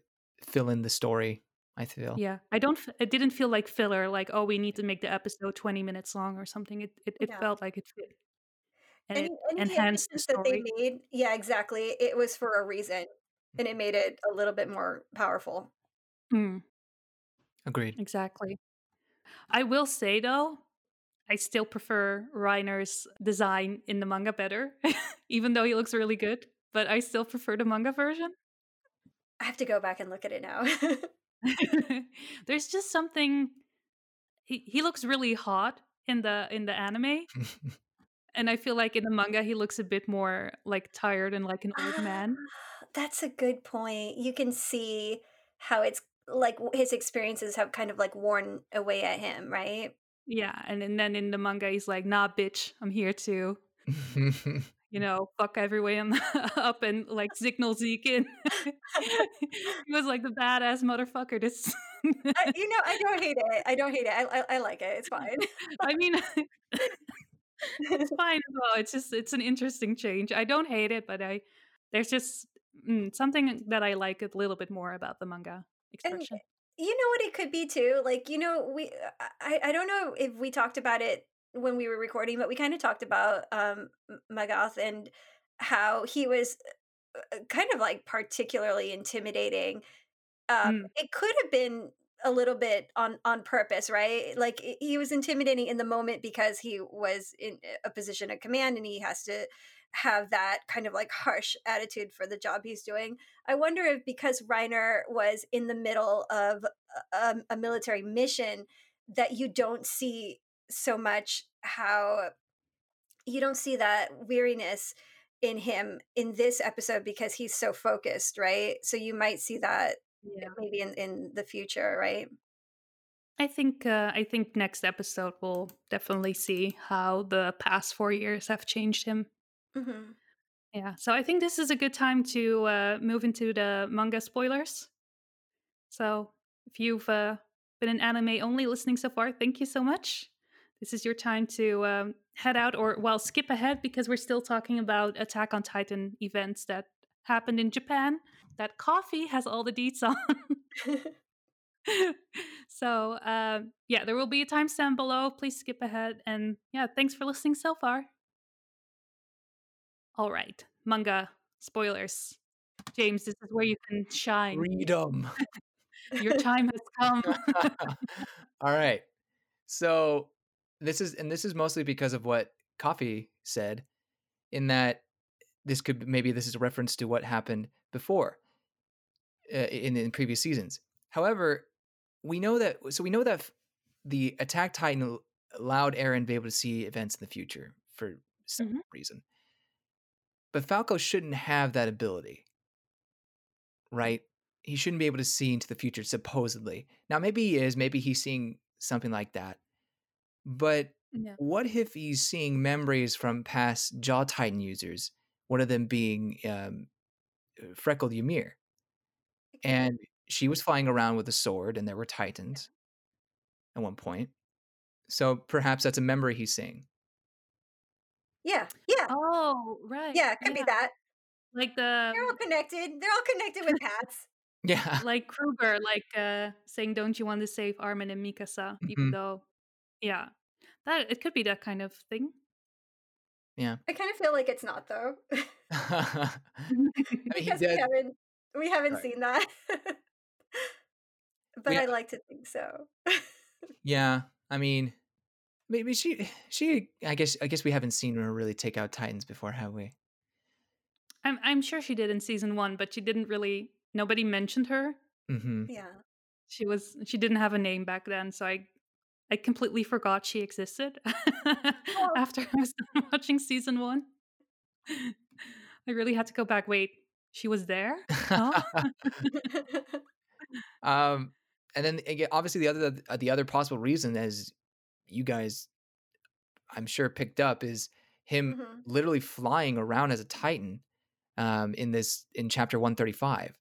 fill in the story. I feel. Yeah, I don't. It didn't feel like filler. Like, oh, we need to make the episode twenty minutes long or something. It it, it Yeah. felt like it fit, and Any it any enhanced the additions that they story. made, yeah, exactly. It was for a reason, and it made it a little bit more powerful. Mm, Agreed. exactly. I will say though, I still prefer Reiner's design in the manga better, even though he looks really good. But I still prefer the manga version. I have to go back and look at it now. There's just something. He he looks really hot in the in the anime, and I feel like in the manga he looks a bit more like tired and like an old man. Ah, That's a good point. You can see how it's like his experiences have kind of like worn away at him, right? Yeah, and, and then in the manga he's like, "Nah, bitch, I'm here to you know fuck everyone up and like signal Zeke in." he was like the badass motherfucker. This, I, you know, I don't hate it. I don't hate it. I, I, I like it. It's fine. I mean, it's fine as well. It's just it's an interesting change. I don't hate it, but I there's just mm, something that I like a little bit more about the manga And expression. you know what it could be too? Like, you know, we I, I don't know if we talked about it when we were recording, but we kind of talked about um Magath and how he was uh, kind of like particularly intimidating. Um Mm. it could have been a little bit on on purpose, right? Like he was intimidating in the moment because he was in a position of command and he has to have that kind of like harsh attitude for the job he's doing. I wonder if because Reiner was in the middle of a, a military mission that you don't see so much how you don't see that weariness in him in this episode because he's so focused, right? So you might see that Yeah, maybe in, in the future, right? I think uh, I think next episode we'll definitely see how the past four years have changed him. hmm Yeah, so I think this is a good time to uh, move into the manga spoilers. So if you've uh, been an anime only listening so far, thank you so much. This is your time to um, head out or, well, skip ahead because we're still talking about Attack on Titan events that happened in Japan that Coffee has all the deets on. so, um, yeah, there will be a timestamp below. Please skip ahead. And yeah, thanks for listening so far. All right, manga spoilers. James, this is where you can shine. Freedom. Your time has come. All right. So this is and this is mostly because of what Coffee said in that this could maybe this is a reference to what happened before uh, in in previous seasons. However, we know that so we know that the attack titan allowed Eren to be able to see events in the future for some Mhm. reason. But Falco shouldn't have that ability. Right? He shouldn't be able to see into the future supposedly. Now maybe he is, maybe he's seeing something like that. But Yeah. what if he's seeing memories from past Jaw Titan users? One of them being um, uh, Freckled Ymir, and she was flying around with a sword, and there were Titans at one point. So perhaps that's a memory he's seeing. yeah, yeah, Oh, right. yeah. It could be that. Like the They're all connected. They're all connected with hats. Yeah, like Kruger, like uh saying, "Don't you want to save Armin and Mikasa?" Even Mhm. though, yeah, that it could be that kind of thing. yeah. I kind of feel like it's not though, I mean, because we haven't we haven't Right. seen that. but I like to think so. Yeah, I mean, maybe she, she. I guess, I guess we haven't seen her really take out Titans before, have we? I'm I'm sure she did in season one, but she didn't really. Nobody mentioned her. Mm-hmm. yeah. She was she didn't have a name back then, so I I completely forgot she existed after I was done watching season one. I really had to go back. Wait, she was there? Huh? um, and then again, obviously the other uh, the other possible reason, as you guys, I'm sure picked up, is him Mhm. literally flying around as a Titan, um, in this in chapter 135.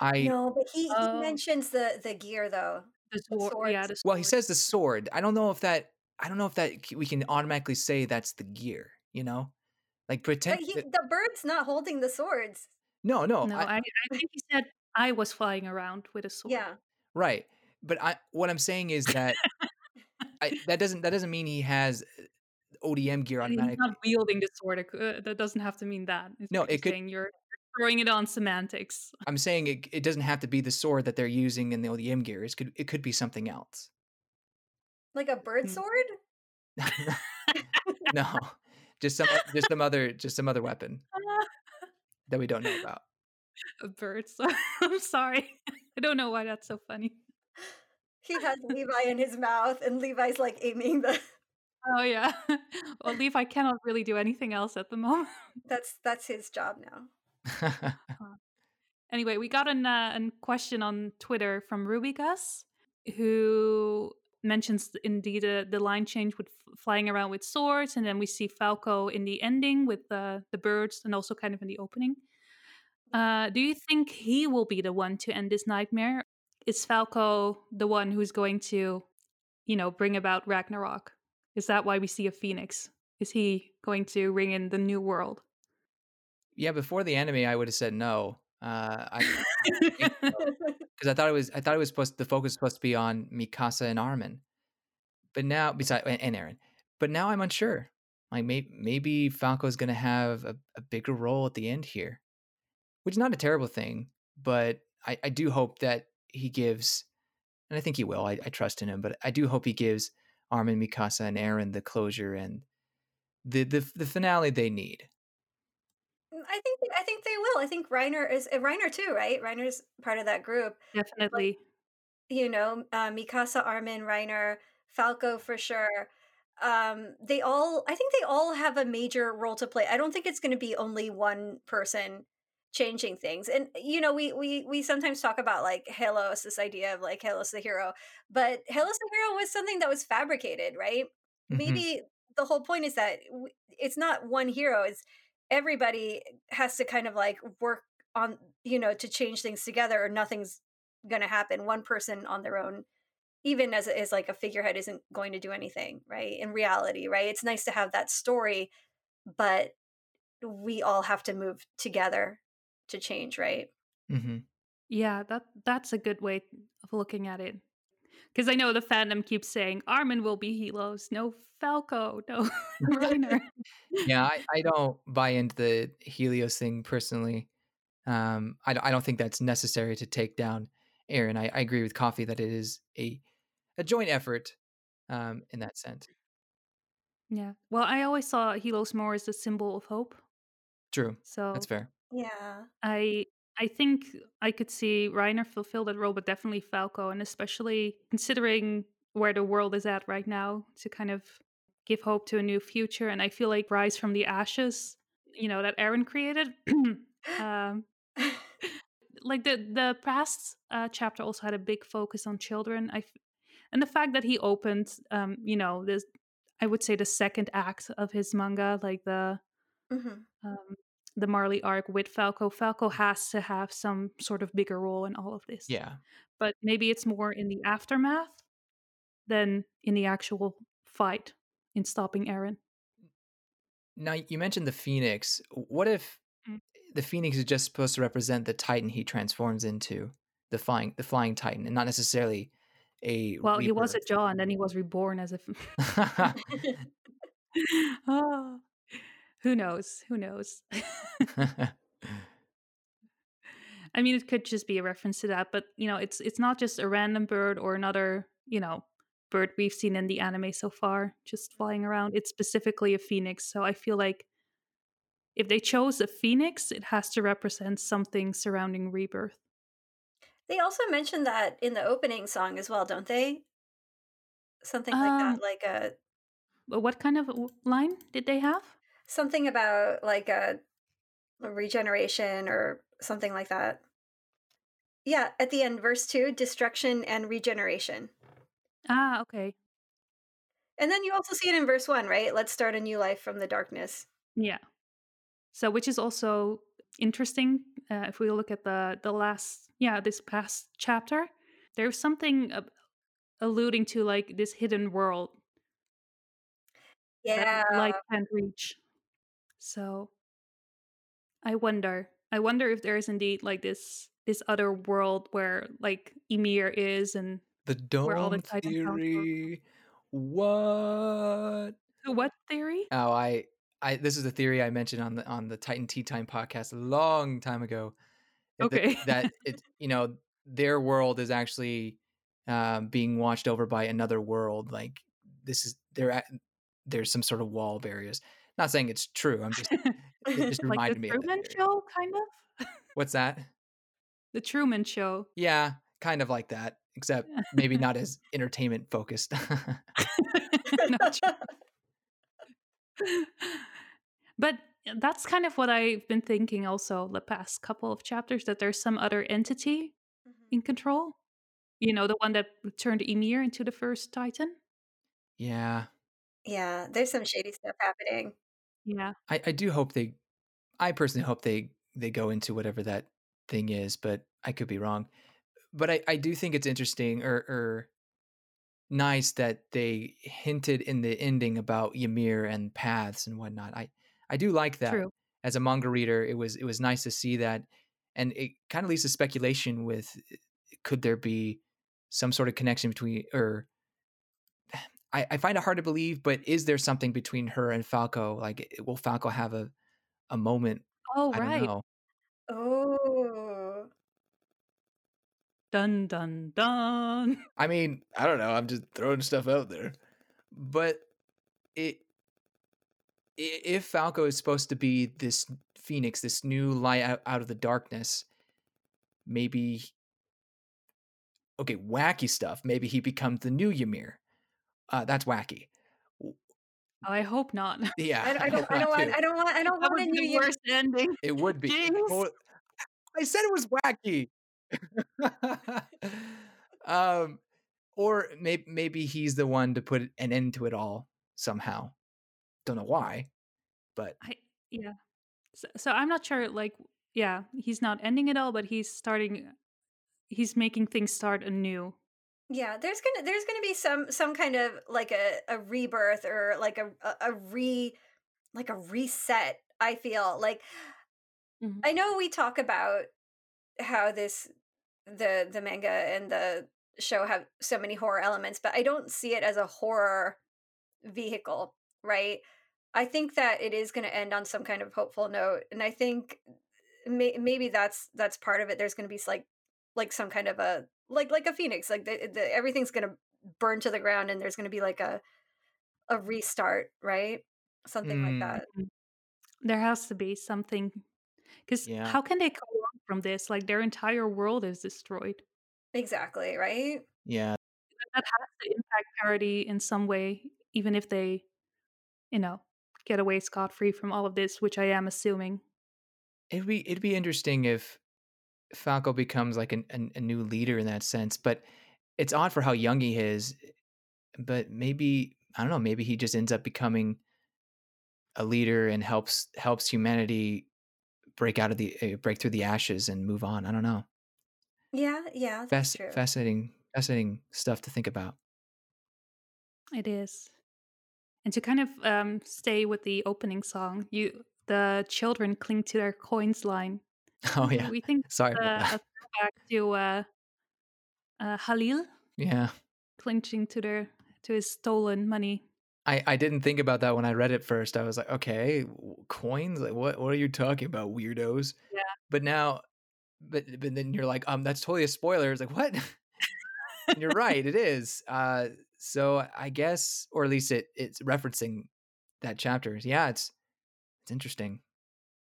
I No, but he, he Oh. mentions the the gear though. The sword, yeah. The well, he says the sword. I don't know if that. I don't know if that we can automatically say that's the gear. You know, like But pretend. he, that- the bird's not holding the swords. no, no, No, I, I, I think he said I was flying around with a sword. Yeah. right. But I, what I'm saying is that I, that doesn't that doesn't mean he has uh, ODM gear And He's automatically. not wielding the sword. it that doesn't have to mean that. It's No, it could- you're throwing it on semantics. I'm saying it, it doesn't have to be the sword that they're using in the ODM gear. It could it could be something else. Like a bird Hmm. sword? no, just some just some other just some other weapon that we don't know about. a bird. So I'm sorry. I don't know why that's so funny. He has Levi in his mouth and Levi's like aiming the Oh yeah. well, Levi cannot really do anything else at the moment. that's that's his job now. Anyway, we got an uh, an question on Twitter from Ruby Gus, who mentions indeed uh, the line change with f- flying around with swords, and then we see Falco in the ending with the the birds, and also kind of in the opening. Uh, do you think he will be the one to end this nightmare? Is Falco the one who's going to, you know, bring about Ragnarok? Is that why we see a phoenix? Is he going to ring in the new world? Yeah, before the anime, I would have said no. Uh, I because I thought it was I thought it was supposed the focus was supposed to be on Mikasa and Armin, but now besides and Eren, but now I'm unsure. Like maybe maybe Falco's gonna have a, a bigger role at the end here, which is not a terrible thing. But I, I do hope that he gives, and I think he will. I, I trust in him, but I do hope he gives Armin, Mikasa, and Eren the closure and the the the finale they need. I think I think they will. I think Reiner is Reiner too, right? Reiner's part of that group. Definitely. You know, uh, Mikasa, Armin, Reiner, Falco for sure. Um, they all, I think they all have a major role to play. I don't think it's going to be only one person changing things. And you know, we we we sometimes talk about like Helos, this idea of like Helos the hero, but Helos the hero was something that was fabricated, right? Mhm. maybe the whole point is that it's not one hero it's everybody has to kind of like work on you know to change things together or nothing's going to happen one person on their own even as as like a figurehead isn't going to do anything right in reality right it's nice to have that story but we all have to move together to change right Mhm. Yeah, that that's a good way of looking at it. Because I know the fandom keeps saying Armin will be Helos, no Falco, no Reiner. yeah, I, I don't buy into the Helios thing personally. Um, I, don't- I don't think that's necessary to take down Eren, I, I agree with Coffee that it is a a joint effort um, in that sense. Yeah. Well, I always saw Helos more as a symbol of hope. True. So That's fair. Yeah. I I think I could see Reiner fulfill that role, but definitely Falco, and especially considering where the world is at right now, to kind of give hope to a new future. And I feel like Rise from the Ashes, you know, that Eren created. um, like the the past uh, chapter also had a big focus on children. I f- and the fact that he opened, um, you know, this I would say the second act of his manga, like the Mhm. um, the Marley arc with Falco. Falco has to have some sort of bigger role in all of this. Yeah. But maybe it's more in the aftermath than in the actual fight in stopping Eren. Now you mentioned the Phoenix. What if Mm. the Phoenix is just supposed to represent the Titan he transforms into, the flying the flying Titan, and not necessarily a Well, he was a? Jaw, and then he was reborn as a. oh, who knows? Who knows? I mean, it could just be a reference to that, but you know, it's it's not just a random bird or another, you know, bird we've seen in the anime so far, just flying around. It's specifically a phoenix, so I feel like if they chose a phoenix, it has to represent something surrounding rebirth. They also mentioned that in the opening song as well, don't they? Something like Um, that, like a what kind of line did they have? Something about like a, a regeneration or something like that. Yeah, at the end, verse two, destruction and regeneration. Ah, okay, And then you also see it in verse one, right? Let's start a new life from the darkness. yeah. So, which is also interesting uh, if we look at the the last, yeah, this past chapter. There's something uh, alluding to like this hidden world Yeah. light can't reach. So I wonder. I wonder if there is indeed like this this other world where like Ymir is and the all the dome theory. What? The what theory? Oh, I, I. This is a theory I mentioned on the on the Titan Tea Time podcast a long time ago. uh, that- Okay. That, it, you know, their world is actually um, being watched over by another world. Like this is there. There's some sort of wall barriers. Not saying it's true. I'm just. It just like reminded the me of that Truman. Show, kind of. What's that? The Truman Show. Yeah, kind of like that, except maybe not as entertainment focused. Not true. but that's kind of what I've been thinking also the past couple of chapters that there's some other entity Mhm. in control. You know, the one that turned Ymir into the first Titan. yeah, Yeah, there's some shady stuff happening. Yeah. I, I do hope they. I personally hope they they go into whatever that thing is, but I could be wrong. But I, I do think it's interesting or, or nice that they hinted in the ending about Ymir and paths and whatnot. I I do like that. True. As a manga reader, it was it was nice to see that, and it kind of leads to speculation with could there be some sort of connection between or I, I find it hard to believe, but is there something between her and Falco? Like, will Falco have a, a moment? Oh, I don't right. know. Oh. Dun dun dun. I mean, I don't know. I'm just throwing stuff out there. But it if Falco is supposed to be this phoenix, this new light out, out of the darkness, maybe okay, wacky stuff. Maybe he becomes the new Ymir. Uh, that's wacky. Oh, I hope not. Yeah, I, I don't. I don't want. I don't want. I don't that want a new year. worst ending. It would be. I said it was wacky. um, or maybe maybe he's the one to put an end to it all somehow. Don't know why, but I yeah. So, so I'm not sure. Like, yeah, he's not ending it all, but he's starting. He's making things start anew. Yeah, there's gonna there's gonna be some some kind of like a, a rebirth or like a, a a re like a reset. I feel like Mhm. I know we talk about how this the the manga and the show have so many horror elements, but I don't see it as a horror vehicle, right? I think that it is going to end on some kind of hopeful note, and I think may, maybe that's that's part of it. There's going to be like like some kind of a like like a phoenix like the, the, everything's gonna burn to the ground and there's gonna be like a a restart right something like Mm, that Mhm. There has to be something because yeah. how can they come on from this? Like their entire world is destroyed. exactly right Yeah. That has to impact Paradis in some way, even if they, you know, get away scot free from all of this, which I am assuming. It'd be it'd be interesting if Falco becomes like an, an, a new leader in that sense, but it's odd for how young he is. But maybe I don't know. Maybe he just ends up becoming a leader and helps helps humanity break out of the uh, break through the ashes and move on. I don't know. yeah yeah that's Fasc- true fascinating, fascinating stuff to think about. It is. And to kind of um, stay with the opening song, you the children cling to their coins line. Oh yeah. We think Sorry uh, throwback to uh, uh, Halil Yeah. clinging to their to his stolen money. I, I didn't think about that when I read it first. I was like, okay, coins? Like, what what are you talking about, weirdos? Yeah. But now, but but then you're like, um, that's totally a spoiler. It's like, what? You're right, it is. Uh, so I guess, or at least it it's referencing that chapter. Yeah, it's it's interesting.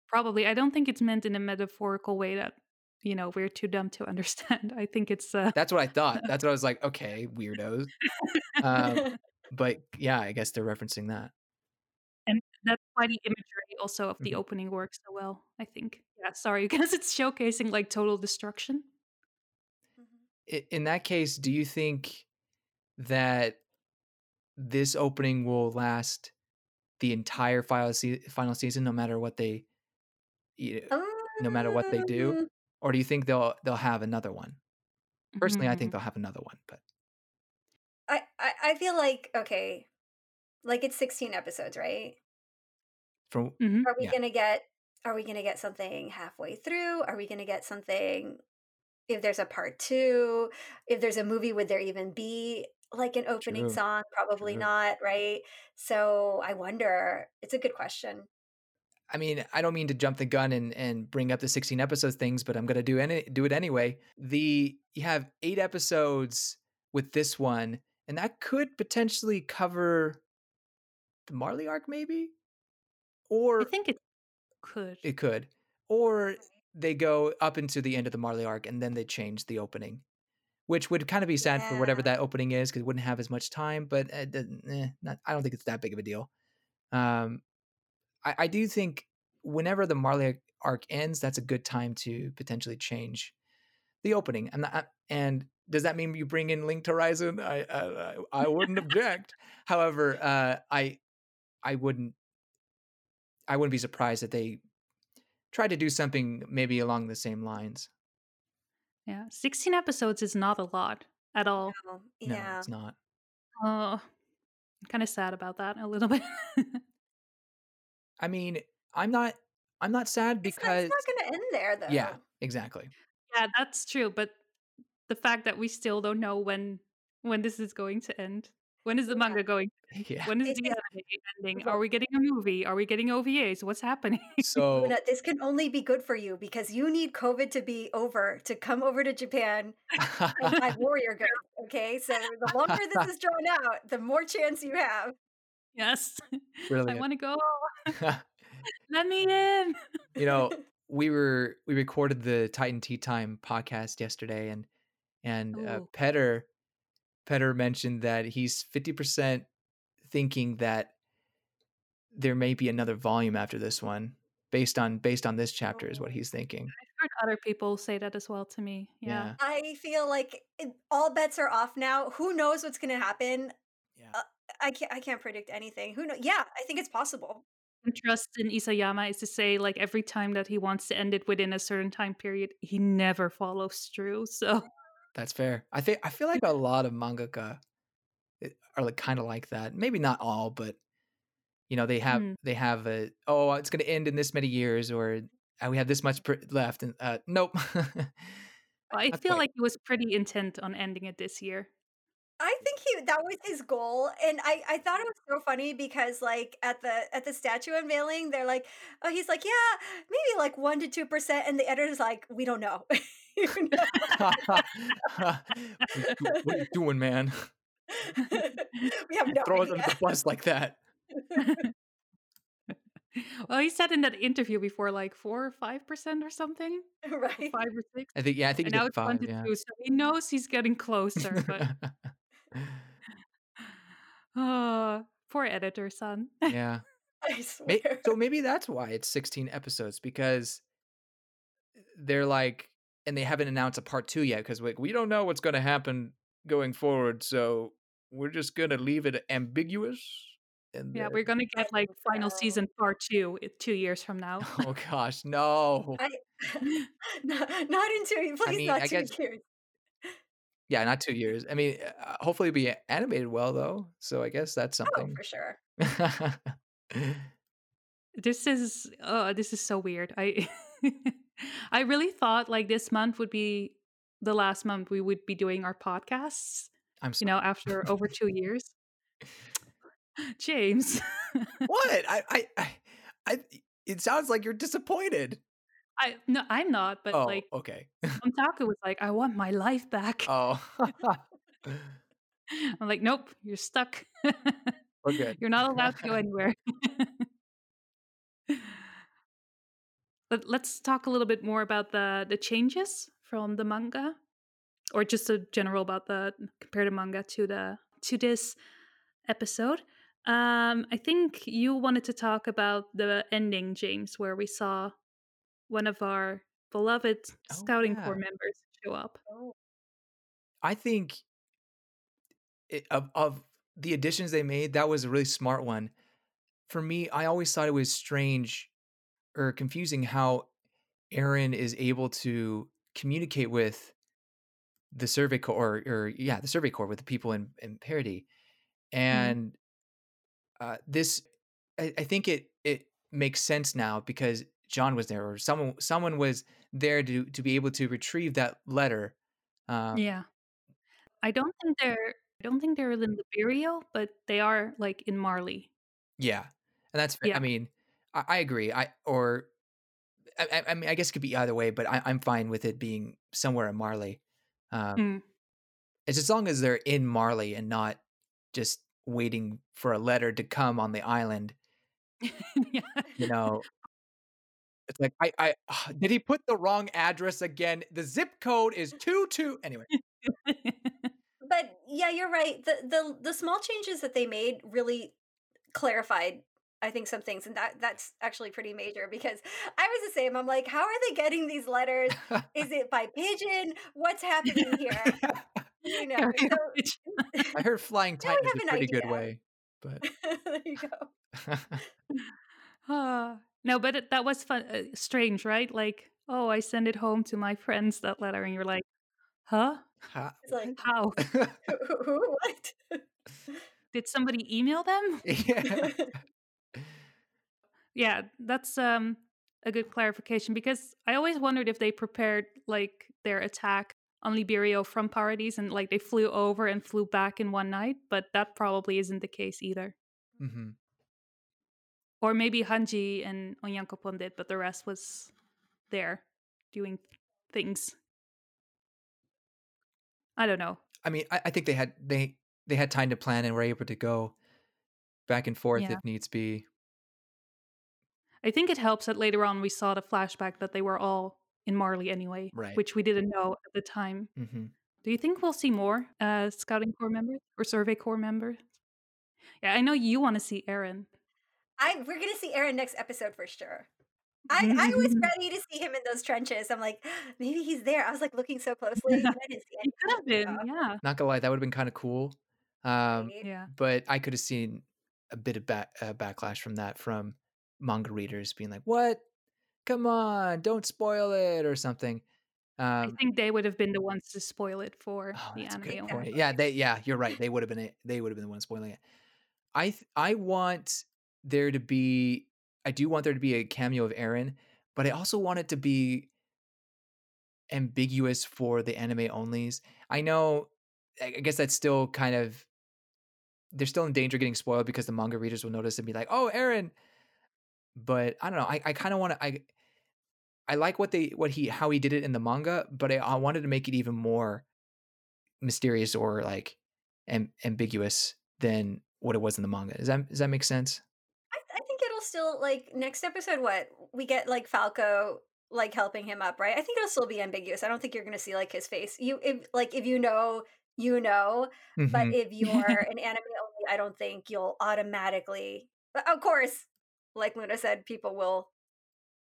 Probably, I don't think it's meant in a metaphorical way that you know we're too dumb to understand. I think it's uh, That's what I thought. That's what I was like. Okay, weirdos. Um, but yeah, I guess they're referencing that. and that's why the imagery also of the Mhm. opening works so well. I think. Yeah, sorry, because it's showcasing like total destruction. Mhm. In that case, do you think that this opening will last the entire final se- final season, no matter what they, you know, no matter what they do, Um, or do you think they'll they'll have another one? Personally, I think Mhm. they'll have another one, but I, I I feel like okay, like it's 16 episodes, right? from Mhm. Are we Yeah. gonna get are we gonna get something halfway through? Are we gonna get something if there's a part two? If there's a movie, would there even be like an opening True, song? Probably true. not, right? So I wonder. It's a good question. I mean, I don't mean to jump the gun and, and bring up the 16 episodes things, but I'm gonna do any do it anyway. The you have eight episodes with this one, and that could potentially cover the Marley arc, maybe, Or I think it could. it could, or they go up into the end of the Marley arc and then they change the opening, which would kind of be sad for whatever that opening is because it wouldn't have as much time. But uh, eh, not, I don't think it's that big of a deal. Um, I, I do think whenever the Marley arc ends, that's a good time to potentially change the opening. And that, and does that mean you bring in Linked Horizon? I I, I- I wouldn't object. However, uh, I I wouldn't I wouldn't be surprised if they try to do something maybe along the same lines. Yeah, sixteen episodes is not a lot at all. No, No, yeah. it's not. Oh, I'm kind of sad about that a little bit. I mean, I'm not I'm not sad It's not, because it's not gonna end there though. yeah, exactly. yeah, that's true. But the fact that we still don't know when when this is going to end. When is the Yeah. manga going? to? Yeah. When is It- the anime ending? Are we getting a movie? Are we getting OVAs? What's happening? So Luna, this can only be good for you because you need COVID to be over to come over to Japan and warrior goods. Okay, so the longer this is drawn out, the more chance you have. Yes, I want to go. Let me in. you know, we were we recorded the Titan Tea Time podcast yesterday, and and uh, Ooh. Petter Petter mentioned that he's fifty percent thinking that there may be another volume after this one, based on based on this chapter, is what Oh. he's thinking. I've heard other people say that as well to me. Yeah. I feel like it, all bets are off now. Who knows what's going to happen? Yeah. I can't. I can't predict anything. Who knows? Yeah, I think it's possible. Trust in Isayama is to say, like every time that he wants to end it within a certain time period, he never follows through. So That's fair. I think I feel like a lot of mangaka eh, are like kind of like that. Maybe not all, but you know they have Hmm. they have a oh it's going to end in this many years or uh, we have this much pr- left and uh nope. I feel quite. like he was pretty intent on ending it this year. I think he that was his goal, and I I thought it mm. was so funny because like at the at the statue unveiling, they're like, oh, he's like, yeah, maybe like one to two percent, and the editor's like, we don't know. You know? what, are you doing, man? we have no Throw us idea. under the bus like that. well, he said in that interview before, like four or five percent or something, right. five or six. I think yeah, I think And he now did it's one five. to Yeah. two, so he knows he's getting closer. But oh, poor editor son. yeah. I swear. so maybe that's why it's 16 episodes because eh, they're like, and they haven't announced a part two yet because like we don't know what's going to happen going forward, so we're just gonna leave it ambiguous. And Yeah, then- we're gonna get like final season part two eh, two years from now. oh gosh, no. I, no, not in two. Please, mean, not I two guess- years. Yeah, not two years. I mean, uh, hopefully, it'll be animated well though. So I guess that's something Oh, for sure. this is oh, this is so weird. I I really thought like this month would be the last month we would be doing our podcasts. I'm You know, after over two years. James, what? I, I, I, it sounds like you're disappointed. I no, I'm not, but oh, like okay. Was like, I want my life back. Oh, I'm like, nope, you're stuck. we're. You're not allowed to go anywhere. but let's talk a little bit more about the the changes from the manga, or just a general about the comparative manga to the to this episode. Um, I think you wanted to talk about the ending, James, where we saw one of our beloved Oh, scouting yeah. corps members show up. Oh, I think it, of of the additions they made, that was a really smart one. For me, I always thought it was strange or confusing how Eren is able to communicate with the survey corps, or, or yeah, the survey corps with the people in in Paradis, and uh, this, I, I think it it makes sense now because John was there, or someone someone was there to to be able to retrieve that letter. Um, yeah, I don't think they're. I don't think they're in Liberio, but they are like in Marley. Yeah, and that's. Yeah. I mean, I, I agree. I or I, I- mean, I guess it could be either way, but I, I'm fine with it being somewhere in Marley. Um, Mm. It's as long as they're in Marley and not just waiting for a letter to come on the island. yeah. You know, it's like I, I ah, did he put the wrong address again? The zip code is two two. Anyway, but yeah, you're right. The the the small changes that they made really clarified I think some things and that that's actually pretty major because I was the same. I'm like, how are they getting these letters? Is it by pigeon? What's happening here? You know. So. I heard flying titan is a pretty good way, but there you go. Ah, no, but it, that was fun. Uh, strange, right? Like, oh, I send it home to my friends that letter, and you're like, huh? Ha- It's like How who, who, who what? did somebody email them? yeah. Yeah, that's um a good clarification because I always wondered if they prepared like their attack on Liberio from Paradis and like they flew over and flew back in one night, but that probably isn't the case either. hmm Or maybe Hanji and Onyankopon did, but the rest was there doing things. I don't know. I mean, I, I think they had they they had time to plan and were able to go back and forth Yeah. if needs be. I think it helps that later on we saw the flashback that they were all in Marley anyway, Right. which we didn't know at the time. hmm Do you think we'll see more uh, scouting corps members or survey corps members? Yeah, I know you want to see Eren. I we're gonna see Eren next episode for sure. I, I was ready to see him in those trenches. I'm like, maybe he's there. I was like looking so closely. I didn't see He could have been, yeah. Not gonna lie, that would have been kind of cool. Um, Yeah. but I could have seen a bit of back, uh, backlash from that from manga readers being like, "What? Come on, don't spoil it" or something. I Um, think they would have been the ones to spoil it for oh, the anime. good only. point. Yeah, they. Yeah, you're right. They would have been. They would have been the ones spoiling it. I. th- I want there to be. I do want there to be a cameo of Eren, but I also want it to be ambiguous for the anime onlys. I know. I guess that's still kind of. They're still in danger getting spoiled because the manga readers will notice and be like, "Oh, Eren." But I don't know. I, I kind of want to. I I like what they what he how he did it in the manga, but I, I wanted to make it even more mysterious or like am, ambiguous than what it was in the manga. Does that does that make sense? I, I think it'll still like next episode. What we get like Falco like helping him up, right? I think it'll still be ambiguous. I don't think you're going to see like his face. You if like if you know, you know. But Mhm. if you're an anime only, I don't think you'll automatically. but Of course, like Luna said, people will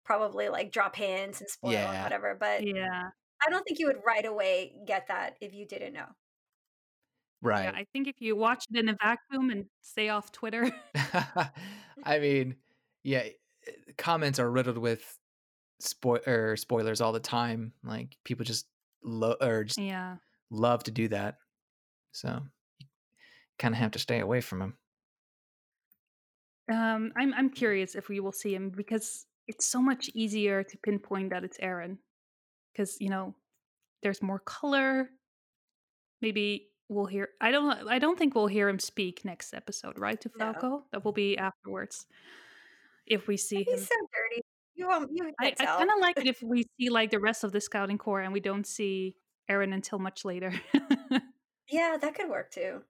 probably like drop hints and spoil and Yeah. whatever. But Yeah. I don't think you would right away get that if you didn't know. Right. Yeah, I think if you watch it in a vacuum and stay off Twitter, I mean, yeah, eh, comments are riddled with spoil or spoilers all the time. Like people just love or just yeah. love to do that. So you kind of have to stay away from them. Um, I'm I'm curious if we will see him because it's so much easier to pinpoint that it's Eren, because you know there's more color. Maybe we'll hear. I don't. I don't think we'll hear him speak next episode, right? To No. Falco, that will be afterwards. If we see him, He's so dirty. You won't. You I, I kind of like it if we see like the rest of the scouting corps and we don't see Eren until much later. yeah, that could work too.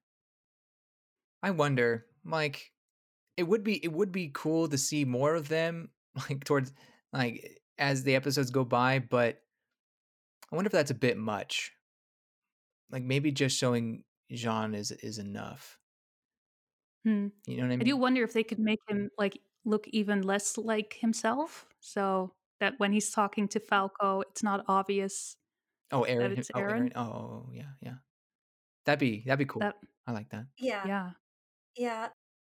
I wonder, like, it would be it would be cool to see more of them, like towards like as the episodes go by, but I wonder if that's a bit much. Like maybe just showing Jean is is enough. Hmm. You know what I mean? I do wonder if they could make him like look even less like himself, so that when he's talking to Falco, it's not obvious oh, Eren. it's oh, Eren. Oh, oh, yeah, yeah. That'd be that'd be cool. that. I like that. Yeah, yeah. Yeah,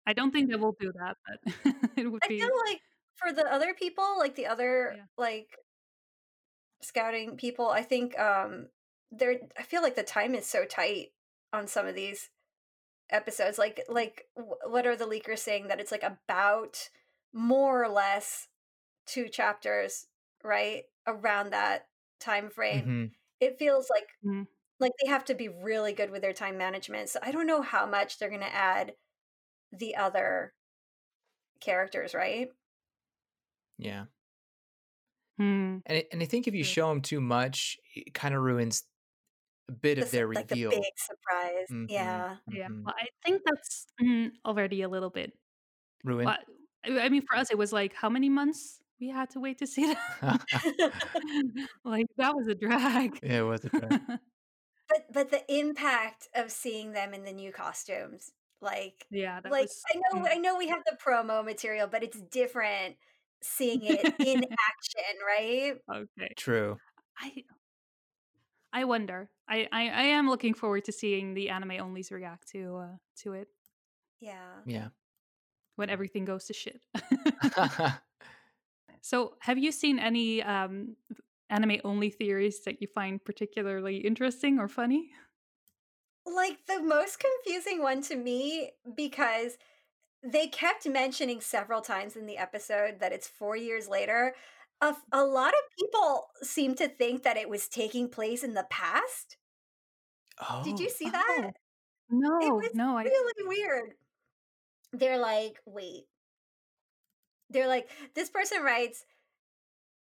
I don't think they will do that, but it would I be. feel like for the other people, like the other Yeah. like scouting people, I think um they're I feel like the time is so tight on some of these episodes. Like like what are the leakers saying that it's like about more or less two chapters, right? Around that time frame. hmm It feels like Mm. like they have to be really good with their time management. So I don't know how much they're going to add the other characters, right? Yeah, Hmm. and I, and I think if you show them too much, it kind of ruins a bit The of su- their like the big surprise. Mhm, Yeah. Yeah, mhm. well, I think that's mm, already a little bit. Ruin. Well, I I mean, for us, it was like how many months we had to wait to see that. like that was a drag. Yeah, it was a drag. but but the impact of seeing them in the new costumes, like yeah, that like was. I know mm, I know we have the promo material, but it's different seeing it in action, right? okay. True. I I wonder. I, I I am looking forward to seeing the anime onlys react to uh to it Yeah. Yeah. when everything goes to shit. so, have you seen any um anime only theories that you find particularly interesting or funny? Like the most confusing one to me because they kept mentioning several times in the episode that it's four years later. A, a lot of people seem to think that it was taking place in the past. oh. Did you oh, see that? Oh, no, It was no, I really weird. They're like, wait. They're like, this person writes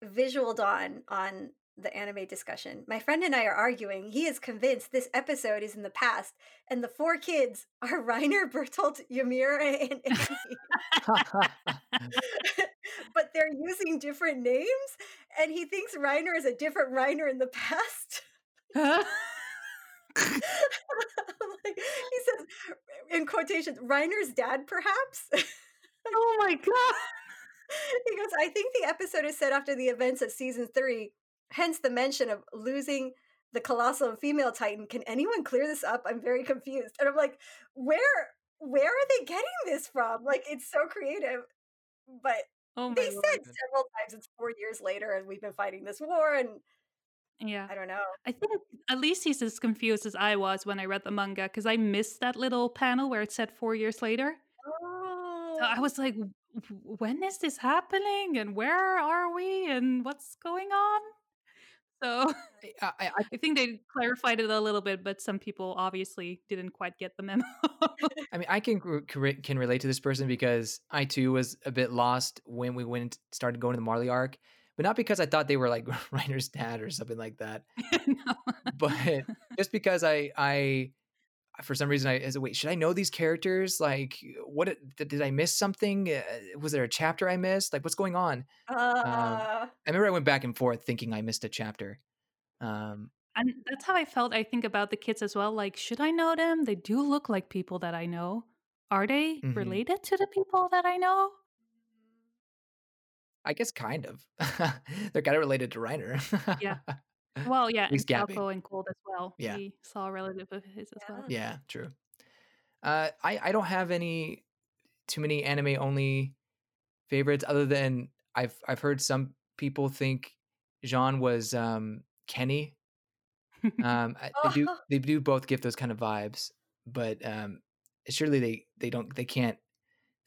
Visual Dawn on the anime discussion. My friend and I are arguing. He is convinced this episode is in the past, and the four kids are Reiner, Bertolt, Ymira, and. but they're using different names, and he thinks Reiner is a different Reiner in the past. like, he says, in quotations, Reiner's dad, perhaps. oh my god. he goes, I think the episode is set after the events of season three, hence the mention of losing the colossal and female titan. Can anyone clear this up? I'm very confused. And I'm like, where where are they getting this from? Like it's so creative. But Oh my they lord. said several times it's four years later and we've been fighting this war and Yeah. I don't know. I think at least he's as confused as I was when I read the manga because I missed that little panel where it said four years later. Oh So I oh. was like, "W- w- when is this happening? And where are we? And what's going on? So I, I, I think they clarified it a little bit, but some people obviously didn't quite get the memo. I mean, I can can relate to this person because I too was a bit lost when we went started going to the Marley arc. but not because I thought they were like Reiner's dad or something like that. no. But just because I I for some reason I, said, wait, should I know these characters? Like, what did, did I miss something? Uh, was there a chapter I missed? Like, what's going on? Um, Uh, I remember I went back and forth thinking I missed a chapter. Um, And that's how I felt, I think, about the kids as well. Like, should I know them? They do look like people that I know. Are they Mhm. related to the people that I know? I guess kind of. They're kind of related to Reiner. Yeah. Well, yeah, Gabby. Falco and Colt as well. Yeah. We saw a relative of his as well. yeah, true. Uh, I I don't have any too many anime only favorites other than I've I've heard some people think Jean was um, Kenny. Um, I- they do they do both give those kind of vibes, but um, surely they they don't they can't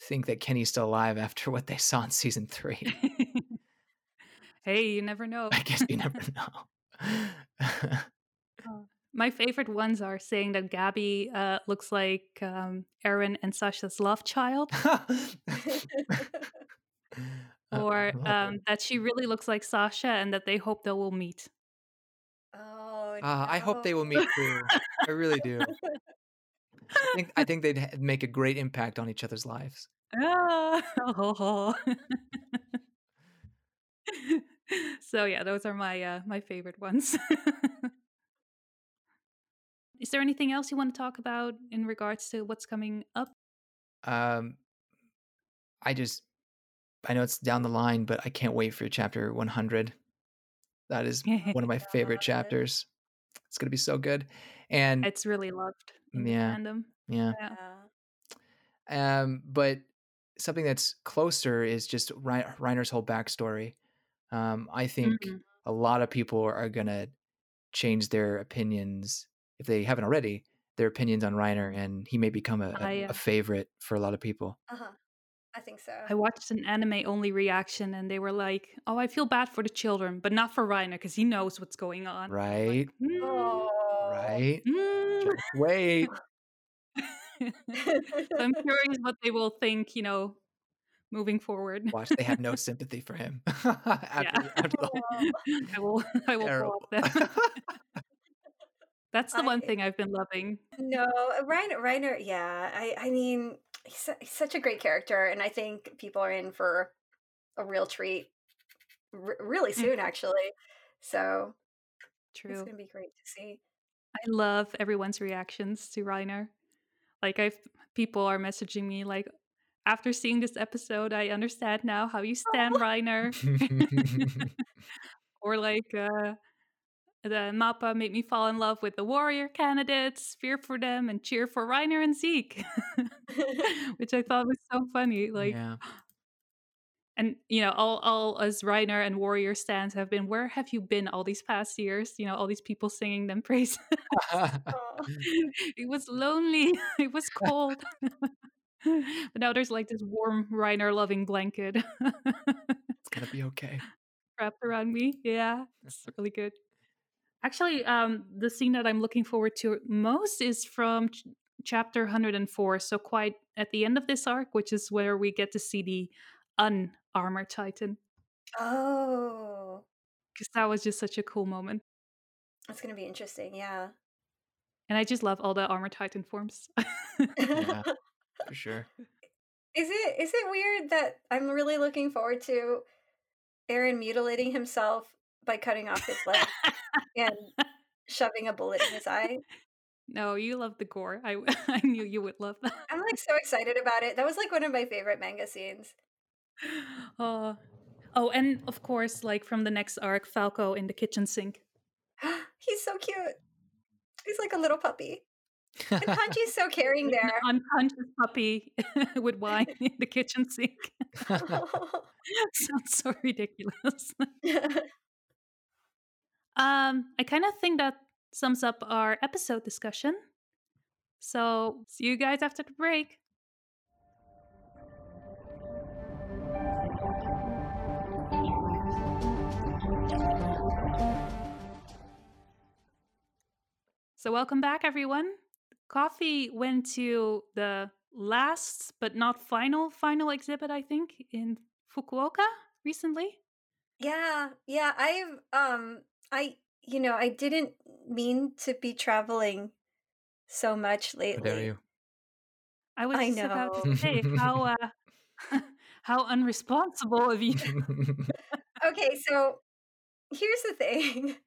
think that Kenny's still alive after what they saw in season three. hey, you never know. I guess you never know. My favorite ones are saying that Gabby uh, looks like um, Eren and Sasha's love child, Uh, or um, that she really looks like Sasha and that they hope they will meet. oh, Uh, I hope they will meet too. I really do. I think I think they'd make a great impact on each other's lives. Ah, so yeah, those are my uh, my favorite ones. Is there anything else you want to talk about in regards to what's coming up? Um, I just I know it's down the line, but I can't wait for chapter 100. That is one of my favorite God. chapters. It's gonna be so good, and it's really loved Yeah. fandom. yeah. Yeah. Yeah. Um, but something that's closer is just Rei- Reiner's whole backstory. Um, I think Mhm. a lot of people are gonna change their opinions if they haven't already. Their opinions on Reiner, and he may become a, uh, a favorite for a lot of people. Uh-huh. I think so. I watched an anime only reaction and they were like, "Oh, I feel bad for the children, but not for Reiner because he knows what's going on." Right, like, "Mm, oh. right. mm." Just wait. so I'm curious what they will think, you know, moving forward. Watch. They have no sympathy for him. after, Yeah. after the whole I will I will terrible. pull up them. That's the one thing I've been loving. No, Reiner, Reiner, yeah. I, I mean, he's, he's such a great character, and I think people are in for a real treat r- really Mm. soon, actually. So true. it's going to be great to see. I love everyone's reactions to Reiner. Like I've people are messaging me like after seeing this episode, I understand now how you stand Reiner. or like uh the Mappa made me fall in love with the warrior candidates, fear for them, and cheer for Reiner and Zeke, which I thought was so funny. Like, yeah. and you know, all all as Reiner and warrior stands have been. Where have you been all these past years? You know, all these people singing them praise. It was lonely. It was cold. but now there's like this warm Reiner loving blanket it's gonna be okay. wrapped around me. Yeah, it's really good. Actually, um, the scene that I'm looking forward to most is from ch- chapter 104. So quite at the end of this arc, which is where we get to see the unarmored Titan. oh, Because that was just such a cool moment. that's going to be interesting. Yeah. And I just love all the armored Titan forms. Yeah, for sure. Is it is it weird that I'm really looking forward to Eren mutilating himself by cutting off his leg and shoving a bullet in his eye? no, you love the gore. I, I knew you would love that. I'm like so excited about it. That was like one of my favorite manga scenes. Oh, oh, and of course, like from the next arc, Falco in the kitchen sink. He's so cute. He's like a little puppy. And Hanji's so caring Like an there. unconscious puppy would whine in the kitchen sink. Sounds so ridiculous. um, I kind of think that sums up our episode discussion. So, see you guys after the break. So, welcome back, everyone. Coffee went to the last but not final final exhibit, I think, in Fukuoka recently. Yeah, yeah, I've um I you know, I didn't mean to be traveling so much lately. How dare you? I was I just about to say how uh, how unresponsible of you. Okay, so here's the thing.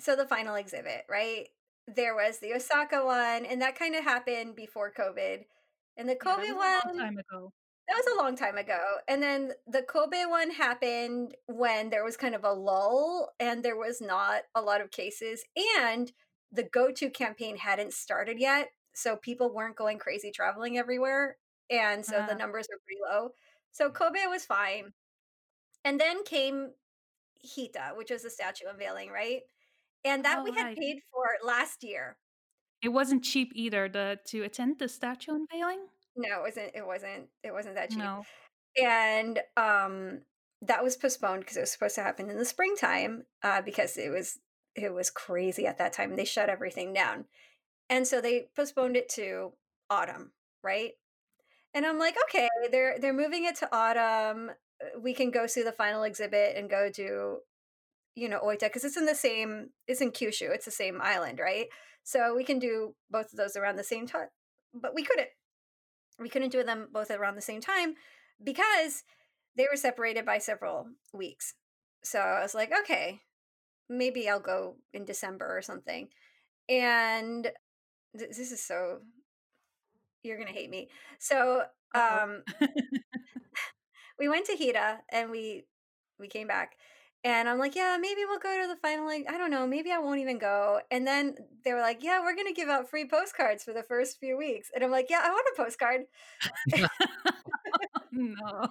So the final exhibit, right? There was the Osaka one, and that kind of happened before COVID. And the yeah, that Kobe was a long one time ago. That was a long time ago. And then the Kobe one happened when there was kind of a lull and there was not a lot of cases. And the go to campaign hadn't started yet. So people weren't going crazy traveling everywhere. And so the Uh, numbers were pretty low. So Kobe was fine. And then came Hita, which was the statue unveiling, right? And that we oh had right, paid for last year. it wasn't cheap either. The to attend the statue unveiling. No, it wasn't it wasn't it wasn't that cheap. No. And, um, that was postponed because it was supposed to happen in the springtime, uh, because it was it was crazy at that time. They shut everything down. And so they postponed it to autumn, right? And I'm like, "Okay, they're they're moving it to autumn. uh, We can go see the final exhibit and go to, you know, Oita because it's in the same it's in Kyushu. It's the same island, right? So we can do both of those around the same time." But we couldn't. We couldn't do them both around the same time because they were separated by several weeks. So I was like, okay, maybe I'll go in December or something. And th- this is so you're gonna hate me. So um we went to Hita and we we came back and I'm like, yeah, maybe we'll go to the final like I don't know, maybe I won't even go. And then they were like, yeah, we're gonna give out free postcards for the first few weeks. And I'm like, yeah, I want a postcard. no.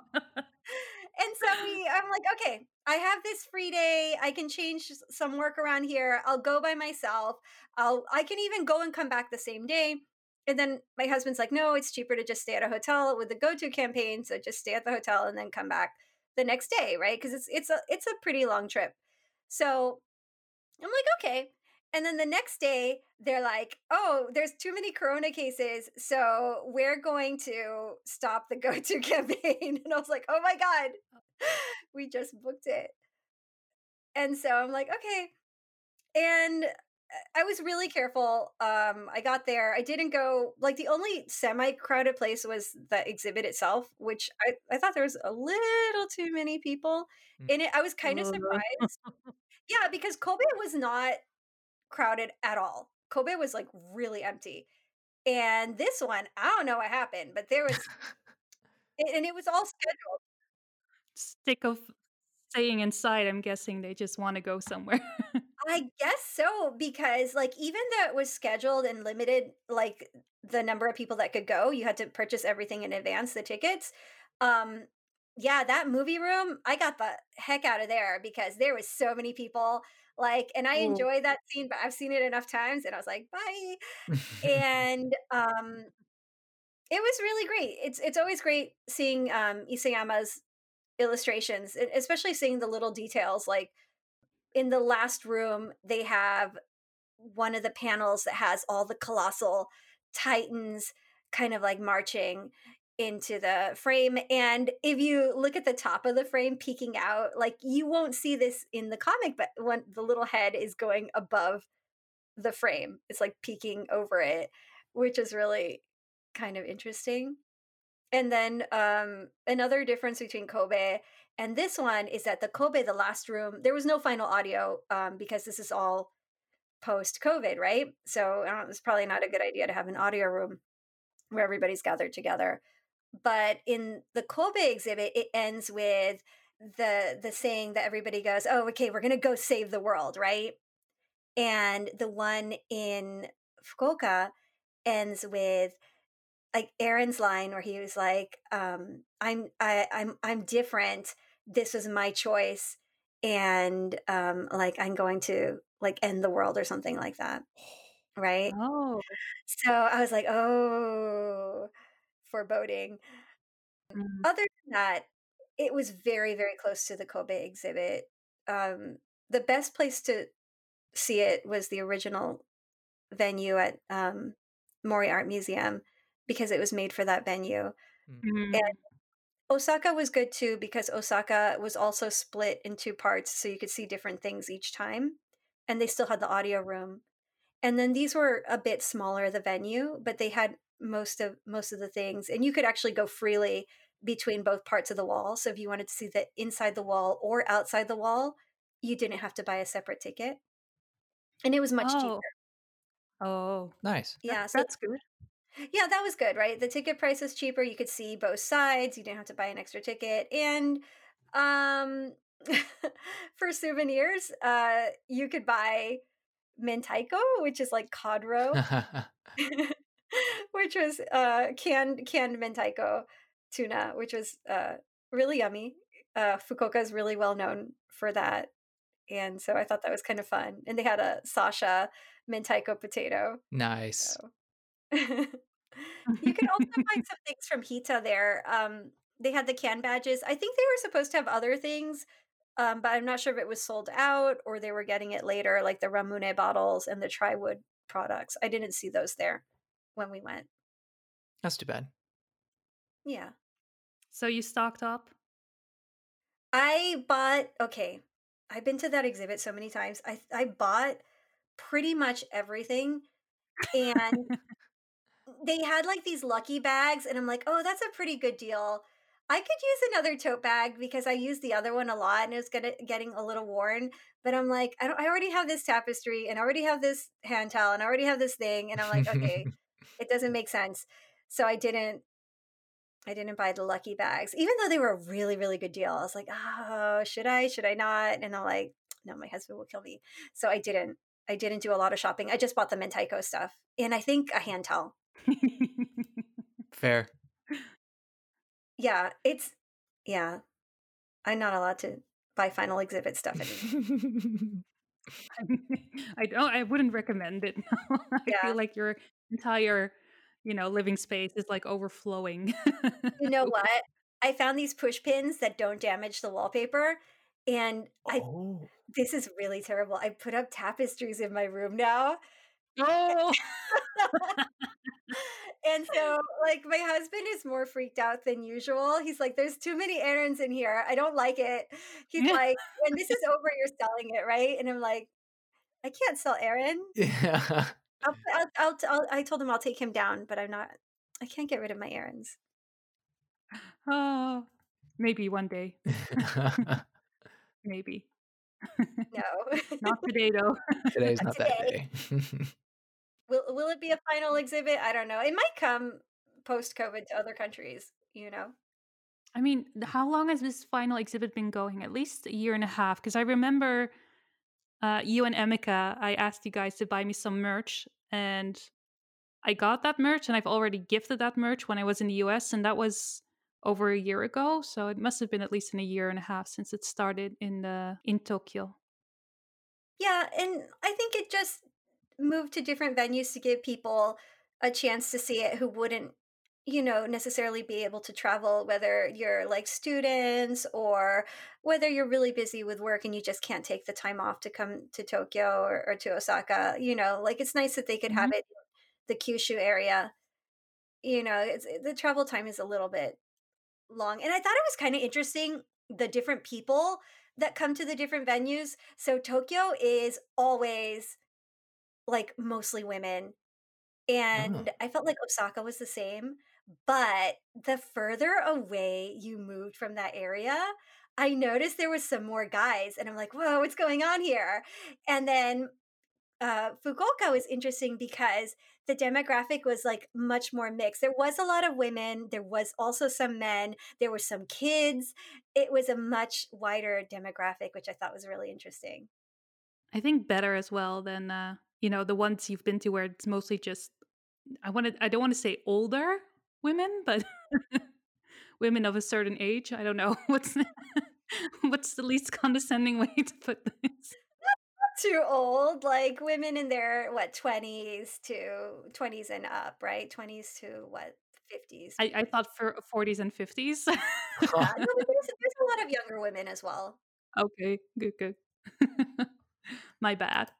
And so we I'm like, "Okay, I have this free day. I can change some work around here. I'll go by myself. I'll I can even go and come back the same day." And then my husband's like, "No, it's cheaper to just stay at a hotel with the go-to campaign, so just stay at the hotel and then come back the next day, right? Cuz it's it's a it's a pretty long trip." So, I'm like, "Okay." And then the next day, they're like, "Oh, there's too many corona cases, so we're going to stop the go-to campaign." And I was like, "Oh my god." Oh. we just booked it. And so I'm like, okay. And I was really careful. Um, I got there. I didn't go like the only semi-crowded place was the exhibit itself, which I, I thought there was a little too many people Mm. in it. I was kind of Uh, surprised. Yeah, because Kobe was not crowded at all. Kobe was like really empty. And this one, I don't know what happened, but there was, and it was all scheduled. Stick of staying inside. I'm guessing they just want to go somewhere. I guess so because like even though it was scheduled and limited like the number of people that could go, you had to purchase everything in advance, the tickets. Um yeah, that movie room, I got the heck out of there because there was so many people like and I enjoy that scene, but I've seen it enough times and I was like, "Bye." And um it was really great. It's it's always great seeing um Isayama's illustrations, especially seeing the little details like in the last room they have one of the panels that has all the colossal titans kind of like marching into the frame and if you look at the top of the frame peeking out like you won't see this in the comic but when the little head is going above the frame. It's like peeking over it which is really kind of interesting and then um, another difference between Kobe and this one is that the Kobe, the last room, there was no final audio um, because this is all post COVID, right? So don't, it's probably not a good idea to have an audio room where everybody's gathered together. But in the Kobe exhibit, it ends with the the saying that everybody goes, "Oh, okay, we're gonna go save the world," right? And the one in Fukuoka ends with like Eren's line where he was like, um, "I'm I, I'm I'm different. This was my choice, and um, like I'm going to like end the world or something like that." Right. oh, So I was like, "Oh, foreboding." mm, Other than that, it was very very close to the Kobe exhibit. Um, the best place to see it was the original venue at um, Mori Art Museum because it was made for that venue. Mm. And mm, Osaka was good too because Osaka was also split in two parts, so you could see different things each time, and they still had the audio room. And then these were a bit smaller, the venue, but they had most of most of the things, and you could actually go freely between both parts of the wall. So if you wanted to see the inside the wall or outside the wall, you didn't have to buy a separate ticket, and it was much Oh. cheaper. Oh, Nice. Yeah, that- so that's good. Yeah, that was good, right? The ticket price was cheaper. You could see both sides. You didn't have to buy an extra ticket. And um for souvenirs, uh you could buy mentaiko, which is like cod roe, which was uh canned canned mentaiko tuna, which was uh really yummy. Uh Fukuoka is really well known for that. And so I thought that was kind of fun. And they had a Sasha mentaiko potato. nice. So you can also find some things from Hita there. Um, they had the can badges. I think they were supposed to have other things, um, but I'm not sure if it was sold out or they were getting it later, like the Ramune bottles and the Triwood products. I didn't see those there when we went. That's too bad. Yeah. So you stocked up? I bought okay. I've been to that exhibit so many times. I I bought pretty much everything and they had like these lucky bags and I'm like, "Oh, that's a pretty good deal." I could use another tote bag because I used the other one a lot and it was gonna, getting a little worn. But I'm like, I don't. I already have this tapestry and I already have this hand towel and I already have this thing, and I'm like, okay, it doesn't make sense. So I didn't. I didn't buy the lucky bags, even though they were a really, really good deal. I was like, oh, should I? Should I not? And I'm like, no, my husband will kill me. So I didn't. I didn't do a lot of shopping. I just bought the Mentaiko stuff and I think a hand towel. Fair. Yeah, it's yeah. I'm not allowed to buy final exhibit stuff anymore. I don't. I wouldn't recommend it. I Yeah. feel like your entire, you know, living space is like overflowing. You know what? I found these push pins that don't damage the wallpaper, and I oh. this is really terrible. I put up tapestries in my room now. oh, And so, like, my husband is more freaked out than usual. He's like, "There's too many Erens in here. I don't like it." He's like, "When this is over, you're selling it, right?" And I'm like, "I can't sell Eren. Yeah. I'll, I'll, I'll, I told him I'll take him down, but I'm not. I can't get rid of my Erens. oh, maybe one day. Maybe No. not today though. Today's Not not that day. Will Will it be a final exhibit? I don't know. It might come post COVID to other countries. You know. I mean, how long has this final exhibit been going? At least a year and a half. Because I remember uh, you and Emika, I asked you guys to buy me some merch, and I got that merch, and I've already gifted that merch when I was in the US, and that was over a year ago. So it must have been at least in a year and a half since it started in the in Tokyo. Yeah, and I think it just moved to different venues to give people a chance to see it who wouldn't, you know, necessarily be able to travel, whether you're like students or whether you're really busy with work and you just can't take the time off to come to Tokyo or, or to Osaka. You know, like it's nice that they could have mm-hmm. it in the Kyushu area. You know, it's, the travel time is a little bit long. And I thought it was kind of interesting the different people that come to the different venues. So Tokyo is always like mostly women. And I felt like Osaka was the same. But the further away you moved from that area, I noticed there was some more guys. And I'm like, whoa, what's going on here? And then uh, Fukuoka was interesting because the demographic was like much more mixed. There was a lot of women, there was also some men, there were some kids. It was a much wider demographic, which I thought was really interesting. I think better as well than uh, you know the ones you've been to where it's mostly just I want to I don't want to say older women, but women of a certain age. I don't know what's what's the least condescending way to put this. Too old, like women in their what twenties to twenties and up, right? Twenties to what fifties. I, I thought for 40s and 50s. Yeah, no, there's, there's a lot of younger women as well. okay, good, good. My bad.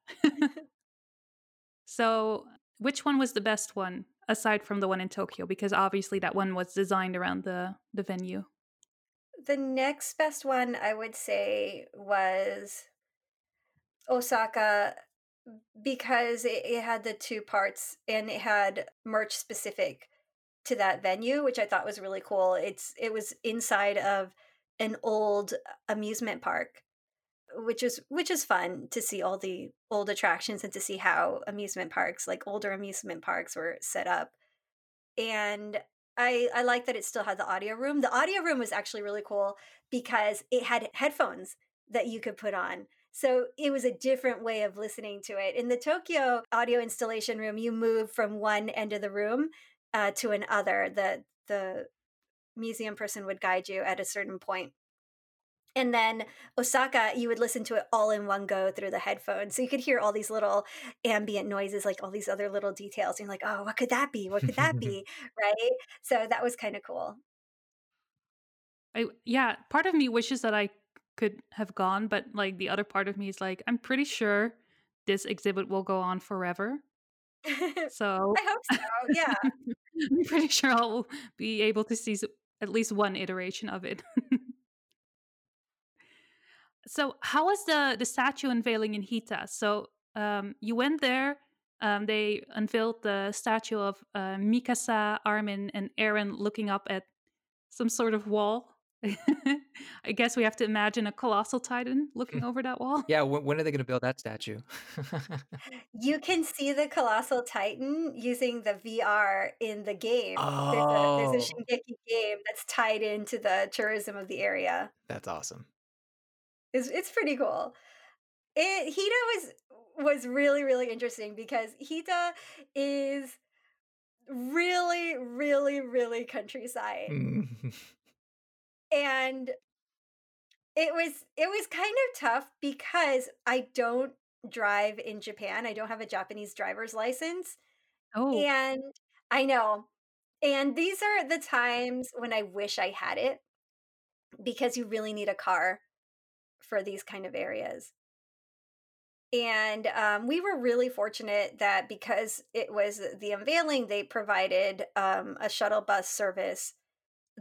So, which one was the best one aside from the one in Tokyo? Because obviously that one was designed around the the venue. the next best one I would say was Osaka because it, it had the two parts and it had merch specific to that venue, which I thought was really cool. It's it was inside of an old uh, amusement park, which is which is fun to see all the old attractions and to see how amusement parks, like older amusement parks were set up. And I I like that it still had the audio room. The audio room was actually really cool because it had headphones that you could put on. So it was a different way of listening to it. In the Tokyo audio installation room, you move from one end of the room uh, to another. The the museum person would guide you at a certain point. And then Osaka, you would listen to it all in one go through the headphones. So you could hear all these little ambient noises, like all these other little details. And you're like, oh, what could that be? What could that be? right. So that was kind of cool. I yeah, part of me wishes that I could have gone, but like the other part of me is like, I'm pretty sure this exhibit will go on forever. So I hope so. Yeah. I'm pretty sure I'll be able to see at least one iteration of it. So how was the the statue unveiling in Hita? So um, you went there. Um, they unveiled the statue of uh, Mikasa, Armin, and Eren looking up at some sort of wall. I guess we have to imagine a colossal titan looking over that wall. Yeah, when, when are they going to build that statue? you can see the colossal titan using the VR in the game. Oh, there's, a, there's a Shingeki game that's tied into the tourism of the area. That's awesome. It's it's pretty cool. It Hita was was really really interesting because Hita is really really really countryside. Mm. and it was it was kind of tough because I don't drive in Japan. I don't have a Japanese driver's license. Oh. And I know. And these are the times when I wish I had it because you really need a car for these kind of areas. And um, we were really fortunate that because it was the unveiling, they provided um, a shuttle bus service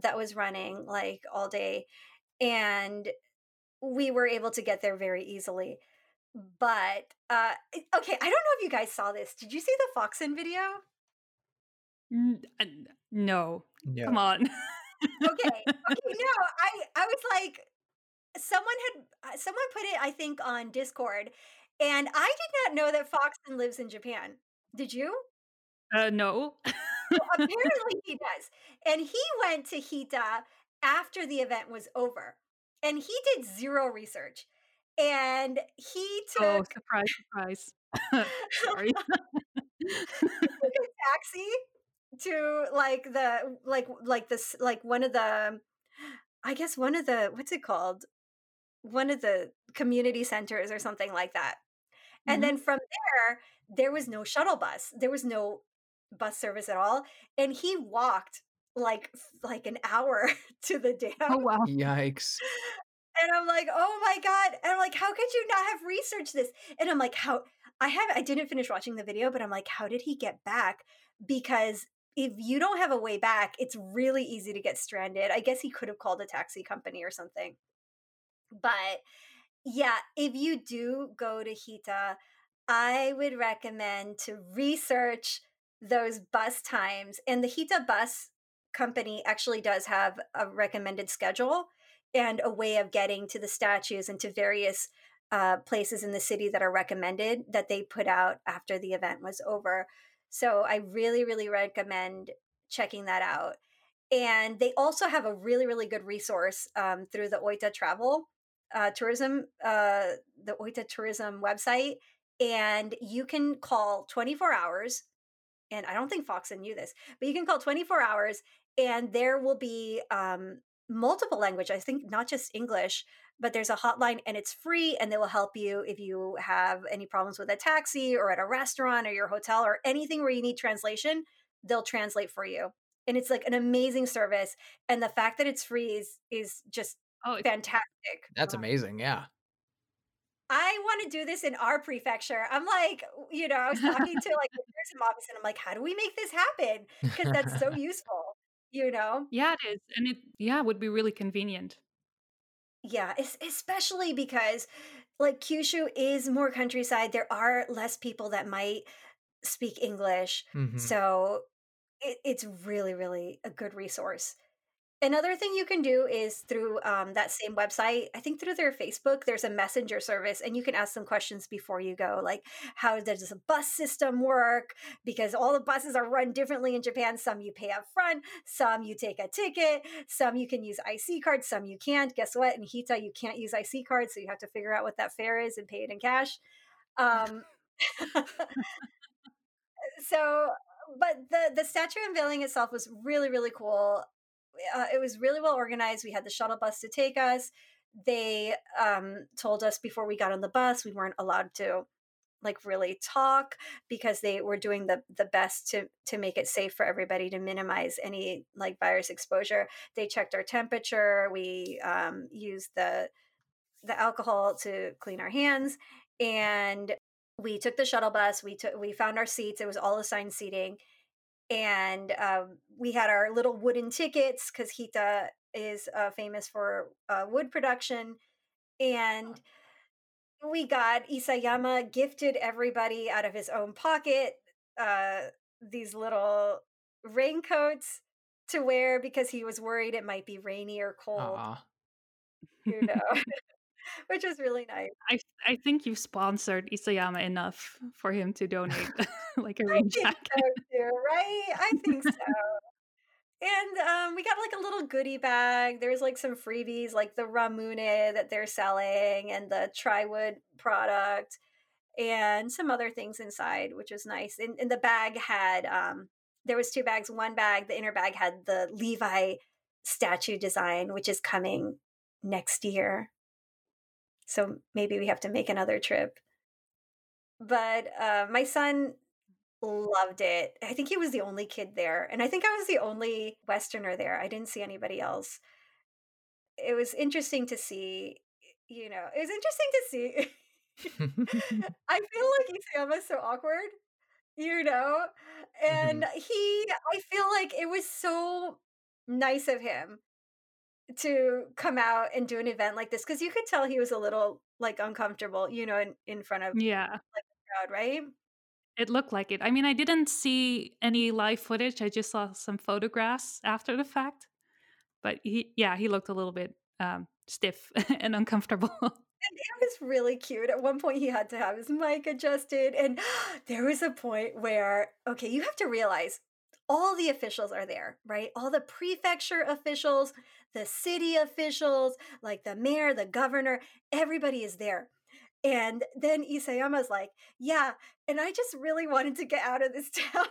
that was running like all day. And we were able to get there very easily. But uh, okay, I don't know if you guys saw this. Did you see the Foxen video? Uh, no. Yeah. Come on. okay. Okay. No, I I was like, someone had uh, someone put it i think on discord and i did not know that foxen lives in japan. Did you? Uh no. Well, apparently he does and he went to hita after the event was over and he did zero research and he took oh surprise surprise. Sorry. He took a taxi to like the like like this like one of the I guess one of the what's it called? One of the community centers or something like that. And Mhm. then from there, there was no shuttle bus. There was no bus service at all. And he walked like like an hour to the dam. Oh wow. Yikes. And I'm like, oh my God. And I'm like, how could you not have researched this? And I'm like, how I have I didn't finish watching the video, but I'm like, how did he get back? Because if you don't have a way back, it's really easy to get stranded. I guess he could have called a taxi company or something. But yeah, if you do go to Hita, I would recommend to research those bus times. And the Hita bus company actually does have a recommended schedule and a way of getting to the statues and to various uh, places in the city that are recommended that they put out after the event was over. So I really, really recommend checking that out. And they also have a really, really good resource um, through the Oita Travel uh, tourism, uh, the Oita tourism website, and you can call 24 hours. And I don't think Foxen knew this, but you can call 24 hours, and there will be um, multiple language. I think not just English, but there's a hotline, and it's free, and they will help you if you have any problems with a taxi or at a restaurant or your hotel or anything where you need translation. They'll translate for you, and it's like an amazing service. And the fact that it's free is is just Oh, fantastic. That's Wow. amazing. Yeah. I want to do this in our prefecture. I'm like, you know, I was talking to like the tourism office and I'm like, how do we make this happen? Because that's so useful, you know? yeah, it is, and it yeah would be really convenient. Yeah, es especially because, like, Kyushu is more countryside, there are less people that might speak English, Mhm. so it it's really, really a good resource. Another thing you can do is through, um, that same website, I think through their Facebook, there's a messenger service, and you can ask some questions before you go, like, how does the bus system work? Because all the buses are run differently in Japan. Some you pay up front, some you take a ticket, some you can use IC cards, some you can't. Guess what? In Hita, you can't use IC cards, so you have to figure out what that fare is and pay it in cash. Um, so but the the statue unveiling itself was really, really cool. Uh, it was really well organized. We had the shuttle bus to take us. They um, told us before we got on the bus we weren't allowed to like really talk because they were doing the the best to to make it safe for everybody to minimize any like virus exposure. They checked our temperature. We um, used the the alcohol to clean our hands, and we took the shuttle bus. We took we found our seats. It was all assigned seating and um, we had our little wooden tickets because Hita is uh, famous for uh, wood production, and we got Isayama gifted everybody out of his own pocket uh, these little raincoats to wear because he was worried it might be rainy or cold, Aw. you know, which was really nice. I I think you've sponsored Isayama enough for him to donate like a rain jacket. so too, right? I think so. And um, we got like a little goodie bag. There's like some freebies, like the Ramune that they're selling, and the Triwood product, and some other things inside, which was nice. And, and the bag had um, there was two bags. One bag, the inner bag had the Levi statue design, which is coming next year. So maybe we have to make another trip. But uh, my son Loved it. I think he was the only kid there, and I think I was the only Westerner there. I didn't see anybody else. It was interesting to see, you know, it was interesting to see. I feel like Isayama's so awkward, you know, and Mhm. he, I feel like it was so nice of him to come out and do an event like this because you could tell he was a little like uncomfortable, you know, in, in front of Yeah, like the crowd, right? it looked like it. I mean, I didn't see any live footage. I just saw some photographs after the fact. But he, yeah, he looked a little bit um, stiff and uncomfortable. It was really cute. At one point, he had to have his mic adjusted. And there was a point where, okay, you have to realize all the officials are there, right? All the prefecture officials, the city officials, like the mayor, the governor, everybody is there. And then Isayama's like, yeah, and I just really wanted to get out of this town.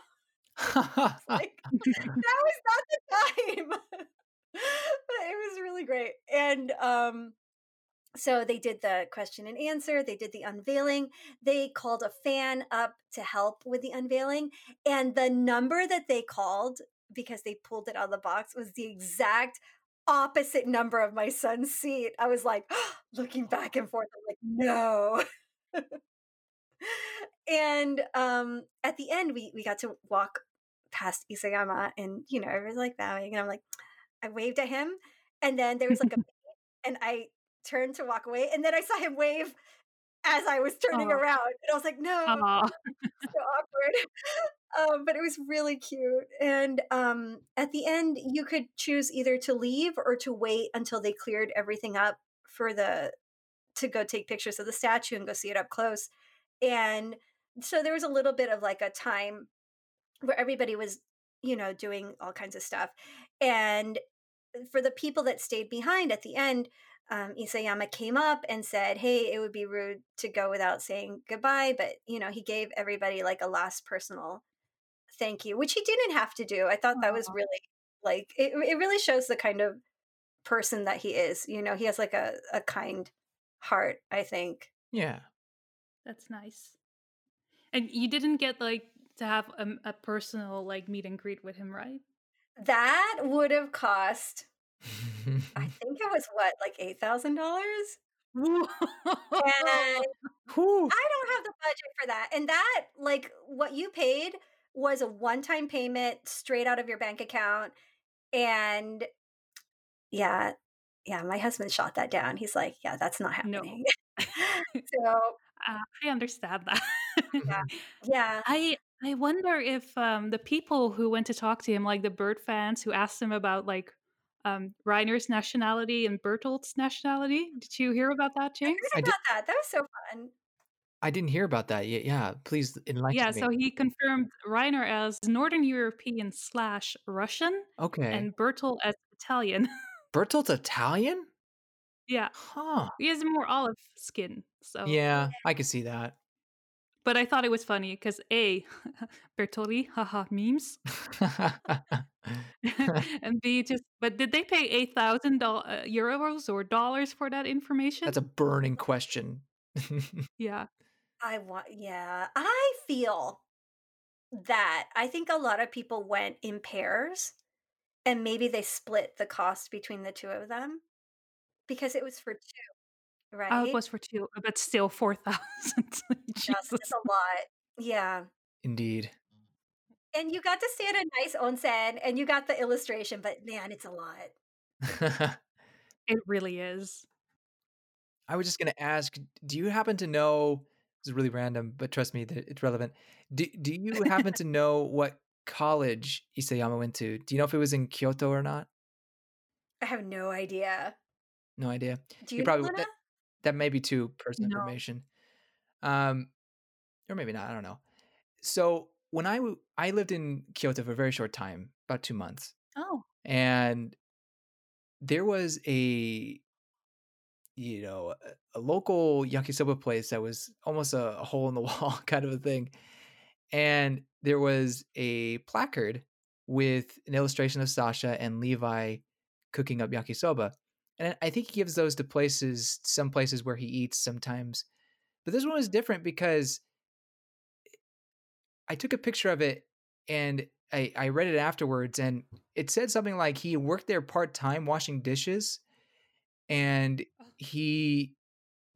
like, that was not the time. but it was really great. And um, so they did the question and answer, they did the unveiling, they called a fan up to help with the unveiling. And the number that they called, because they pulled it out of the box, was the exact opposite number of my son's seat. I was like looking back and forth. I'm like, no. and um at the end we we got to walk past Isayama and you know, everyone's like bowing and I'm like I waved at him and then there was like a and I turned to walk away and then I saw him wave as I was turning Oh, around and I was like, no, so awkward. um, but it was really cute. And um, at the end, you could choose either to leave or to wait until they cleared everything up for the to go take pictures of the statue and go see it up close. And so there was a little bit of like a time where everybody was, you know, doing all kinds of stuff. And for the people that stayed behind at the end, um, Isayama came up and said, "Hey, it would be rude to go without saying goodbye," but you know, he gave everybody like a last personal thank you, which he didn't have to do. I thought that was really like it. It really shows the kind of person that he is. You know, he has like a a kind heart. I think. yeah. That's nice. And you didn't get like to have a, a personal like meet and greet with him, right? That would have cost. I think it was what like eight thousand dollars. And I don't have the budget for that. And that, like, what you paid was a one time payment straight out of your bank account. And yeah, yeah, my husband shot that down. He's like, yeah, that's not No. happening. so Uh, I understand that. yeah, yeah. I I wonder if um, the people who went to talk to him, like the bird fans who asked him about like um, Reiner's nationality and Bertolt's nationality. Did you hear about that, I James? heard I did. about that. That was so fun. I didn't hear about that yet. Yeah, please enlighten Yeah, me. Yeah, so he confirmed Reiner as Northern European slash Russian Okay. and Bertolt as Italian. Bertolt's Italian? yeah, Huh. he has more olive skin. So Yeah, I could see that. But I thought it was funny because A, Bertolli, haha, memes. and B, just, but did they pay 8,000 uh, euros or dollars for that information? That's a burning question. yeah. I want, yeah. I feel that I think a lot of people went in pairs and maybe they split the cost between the two of them because it was for two, right? Oh, it was for two, uh, but still 4,000. Just Jesus. it's a lot. Yeah. Indeed. And you got to stay at a nice onsen and you got the illustration, but man, it's a lot. It really is. I was just gonna ask, do you happen to know? This is really random, but trust me, that it's relevant. Do Do you happen to know what college Isayama went to? Do you know if it was in Kyoto or not? I have no idea. No idea. Do You you, probably that? That may be too personal No. information, um, or maybe not. I don't know. So when I w- I lived in Kyoto for a very short time, about two months, Oh. and there was a you know a, a local yakisoba place that was almost a, a hole in the wall kind of a thing and there was a placard with an illustration of sasha and levi cooking up yakisoba and i think he gives those to places some places where he eats sometimes. But this one was different because i took a picture of it and I, I read it afterwards and it said something like he worked there part-time washing dishes and oh. he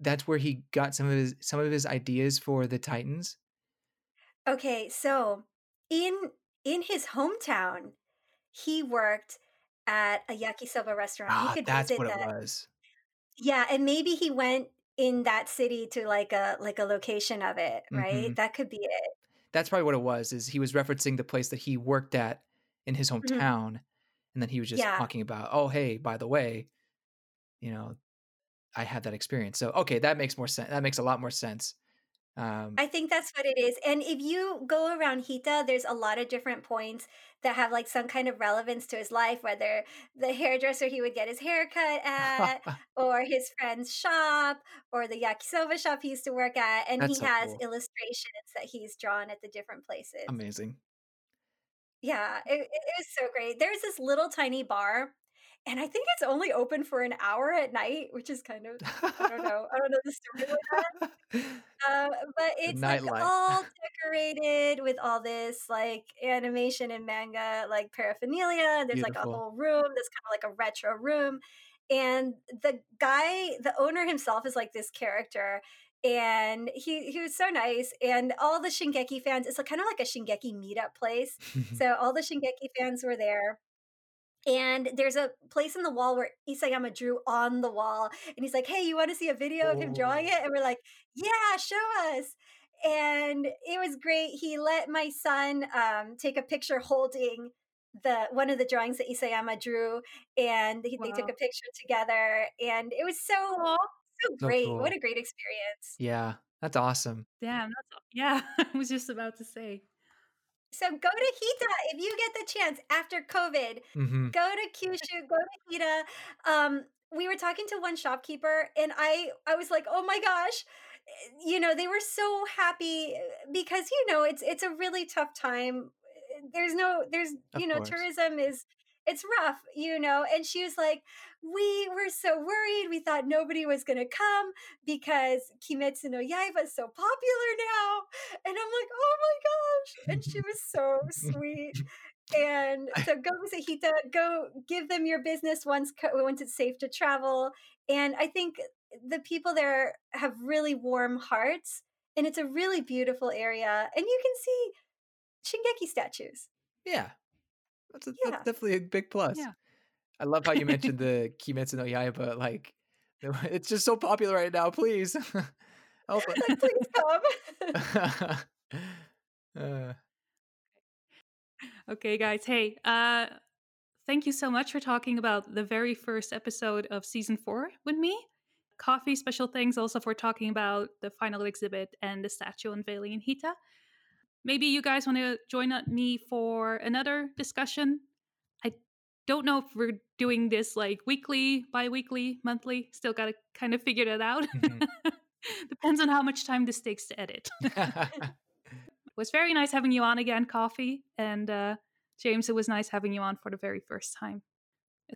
that's where he got some of his some of his ideas for the titans. Okay, so in in his hometown, he worked at a yakisoba restaurant. ah he could that's what it was Yeah, and maybe he went in that city to like a like a location of it, right? Mhm. That could be it. that's probably what it was is he was referencing the place that he worked at in his Mhm. hometown and then he was just Yeah. talking about oh hey by the way you know i had that experience so okay that makes more sense that makes a lot more sense um I think that's what it is. And if you go around Hita, there's a lot of different points that have like some kind of relevance to his life, whether the hairdresser he would get his hair cut at, or his friend's shop, or the yakisoba shop he used to work at. And he so has cool. illustrations that he's drawn at the different places. amazing Yeah, it, it it was so great. There's this little tiny bar, and I think it's only open for an hour at night, which is kind of I don't know. I don't know the story with that. Uh, but it's like all decorated with all this like animation and manga like paraphernalia. There's like a whole room that's kind of like a retro room. And the guy, the owner himself is like this character. And he he was so nice. And all the Shingeki fans, it's like, kind of like a Shingeki meetup place. So all the Shingeki fans were there. And there's a place in the wall where Isayama drew on the wall. And he's like, hey, you want to see a video of him drawing it? And we're like, yeah, show us. And it was great. He let my son um, take a picture holding the one of the drawings that Isayama drew, and he, they took a picture together, and it was so so So great. What a great experience! yeah that's awesome Damn, that's yeah. I was just about to say. So go to Hita if you get the chance after COVID. hmm go to Kyushu, go to Hita. Um, we were talking to one shopkeeper, and I I was like, oh my gosh, eh, you know, they were so happy eh, because you know it's it's a really tough time. Eh, There's no there's Of you know course. tourism is it's rough, you know. And she was like, we were so worried. We thought nobody was gonna come because Kimetsu no Yaiba is so popular now. And I'm like, oh my gosh. And she was so sweet. And so go visit Hita, go give them your business once once it's safe to travel. And I think the people there have really warm hearts and it's a really beautiful area and you can see Shingeki statues. yeah that's, a, Yeah. that's definitely a big plus Yeah. I love how you mentioned the Kimetsu no Yaiba. Like, it's just so popular right now. Please, help us. Please come. Uh, Okay, guys. Hey, uh, thank you so much for talking about the very first episode of season four with me. Coffee, special thanks also for talking about the final exhibit and the statue unveiling in Hita. Maybe you guys want to join me for another discussion. I don't know if we're doing this like weekly, bi weekly, monthly. Still got to kind of figure that out. Mhm. Depends on how much time this takes to edit. It was very nice having you on again, Coffee. And uh, James, it was nice having you on for the very first time.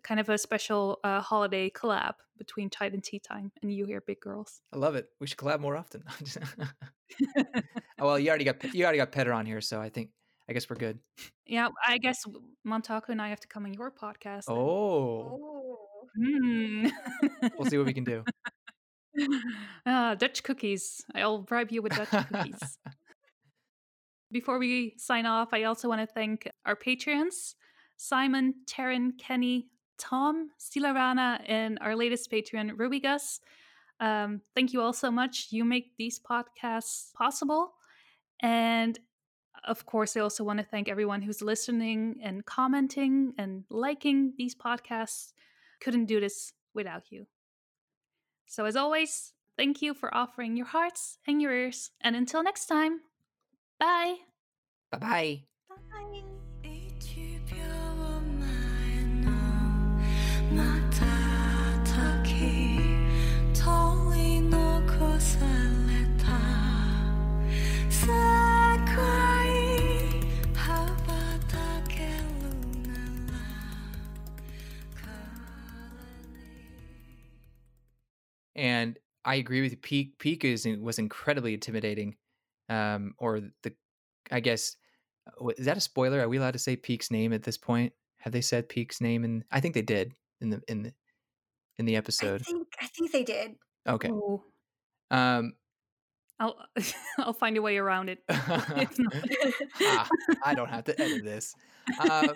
Kind of a special uh, holiday collab between Tide and Tea Time and You Here Big Girls. I love it. We should collab more often. oh, well, you already got you already got Petter on here, so I think I guess we're good. yeah, I guess Momtaku and I have to come on your podcast. Oh, Oh. Hmm. we'll see what we can do. Ah, Dutch cookies. I'll bribe you with Dutch cookies. Before we sign off, I also want to thank our Patreons Simon, Taryn, Kenny, Tom, Stilarana, and our latest patron, Ruby Gus. Um, thank you all so much. You make these podcasts possible. And of course, I also want to thank everyone who's listening and commenting and liking these podcasts. Couldn't do this without you. So, as always, thank you for offering your hearts and your ears. And until next time, bye. bye. Bye bye. And I agree with you. Pieck Pieck is was incredibly intimidating. Um, or the, I guess, uh, is that a spoiler? Are we allowed to say Pieck's name at this point? Have they said Pieck's name? And I think they did in the in the in the I episode. think I think they did. Okay. Oh, Um, I'll I'll find a way around it. Ah, I don't have to edit this. Um,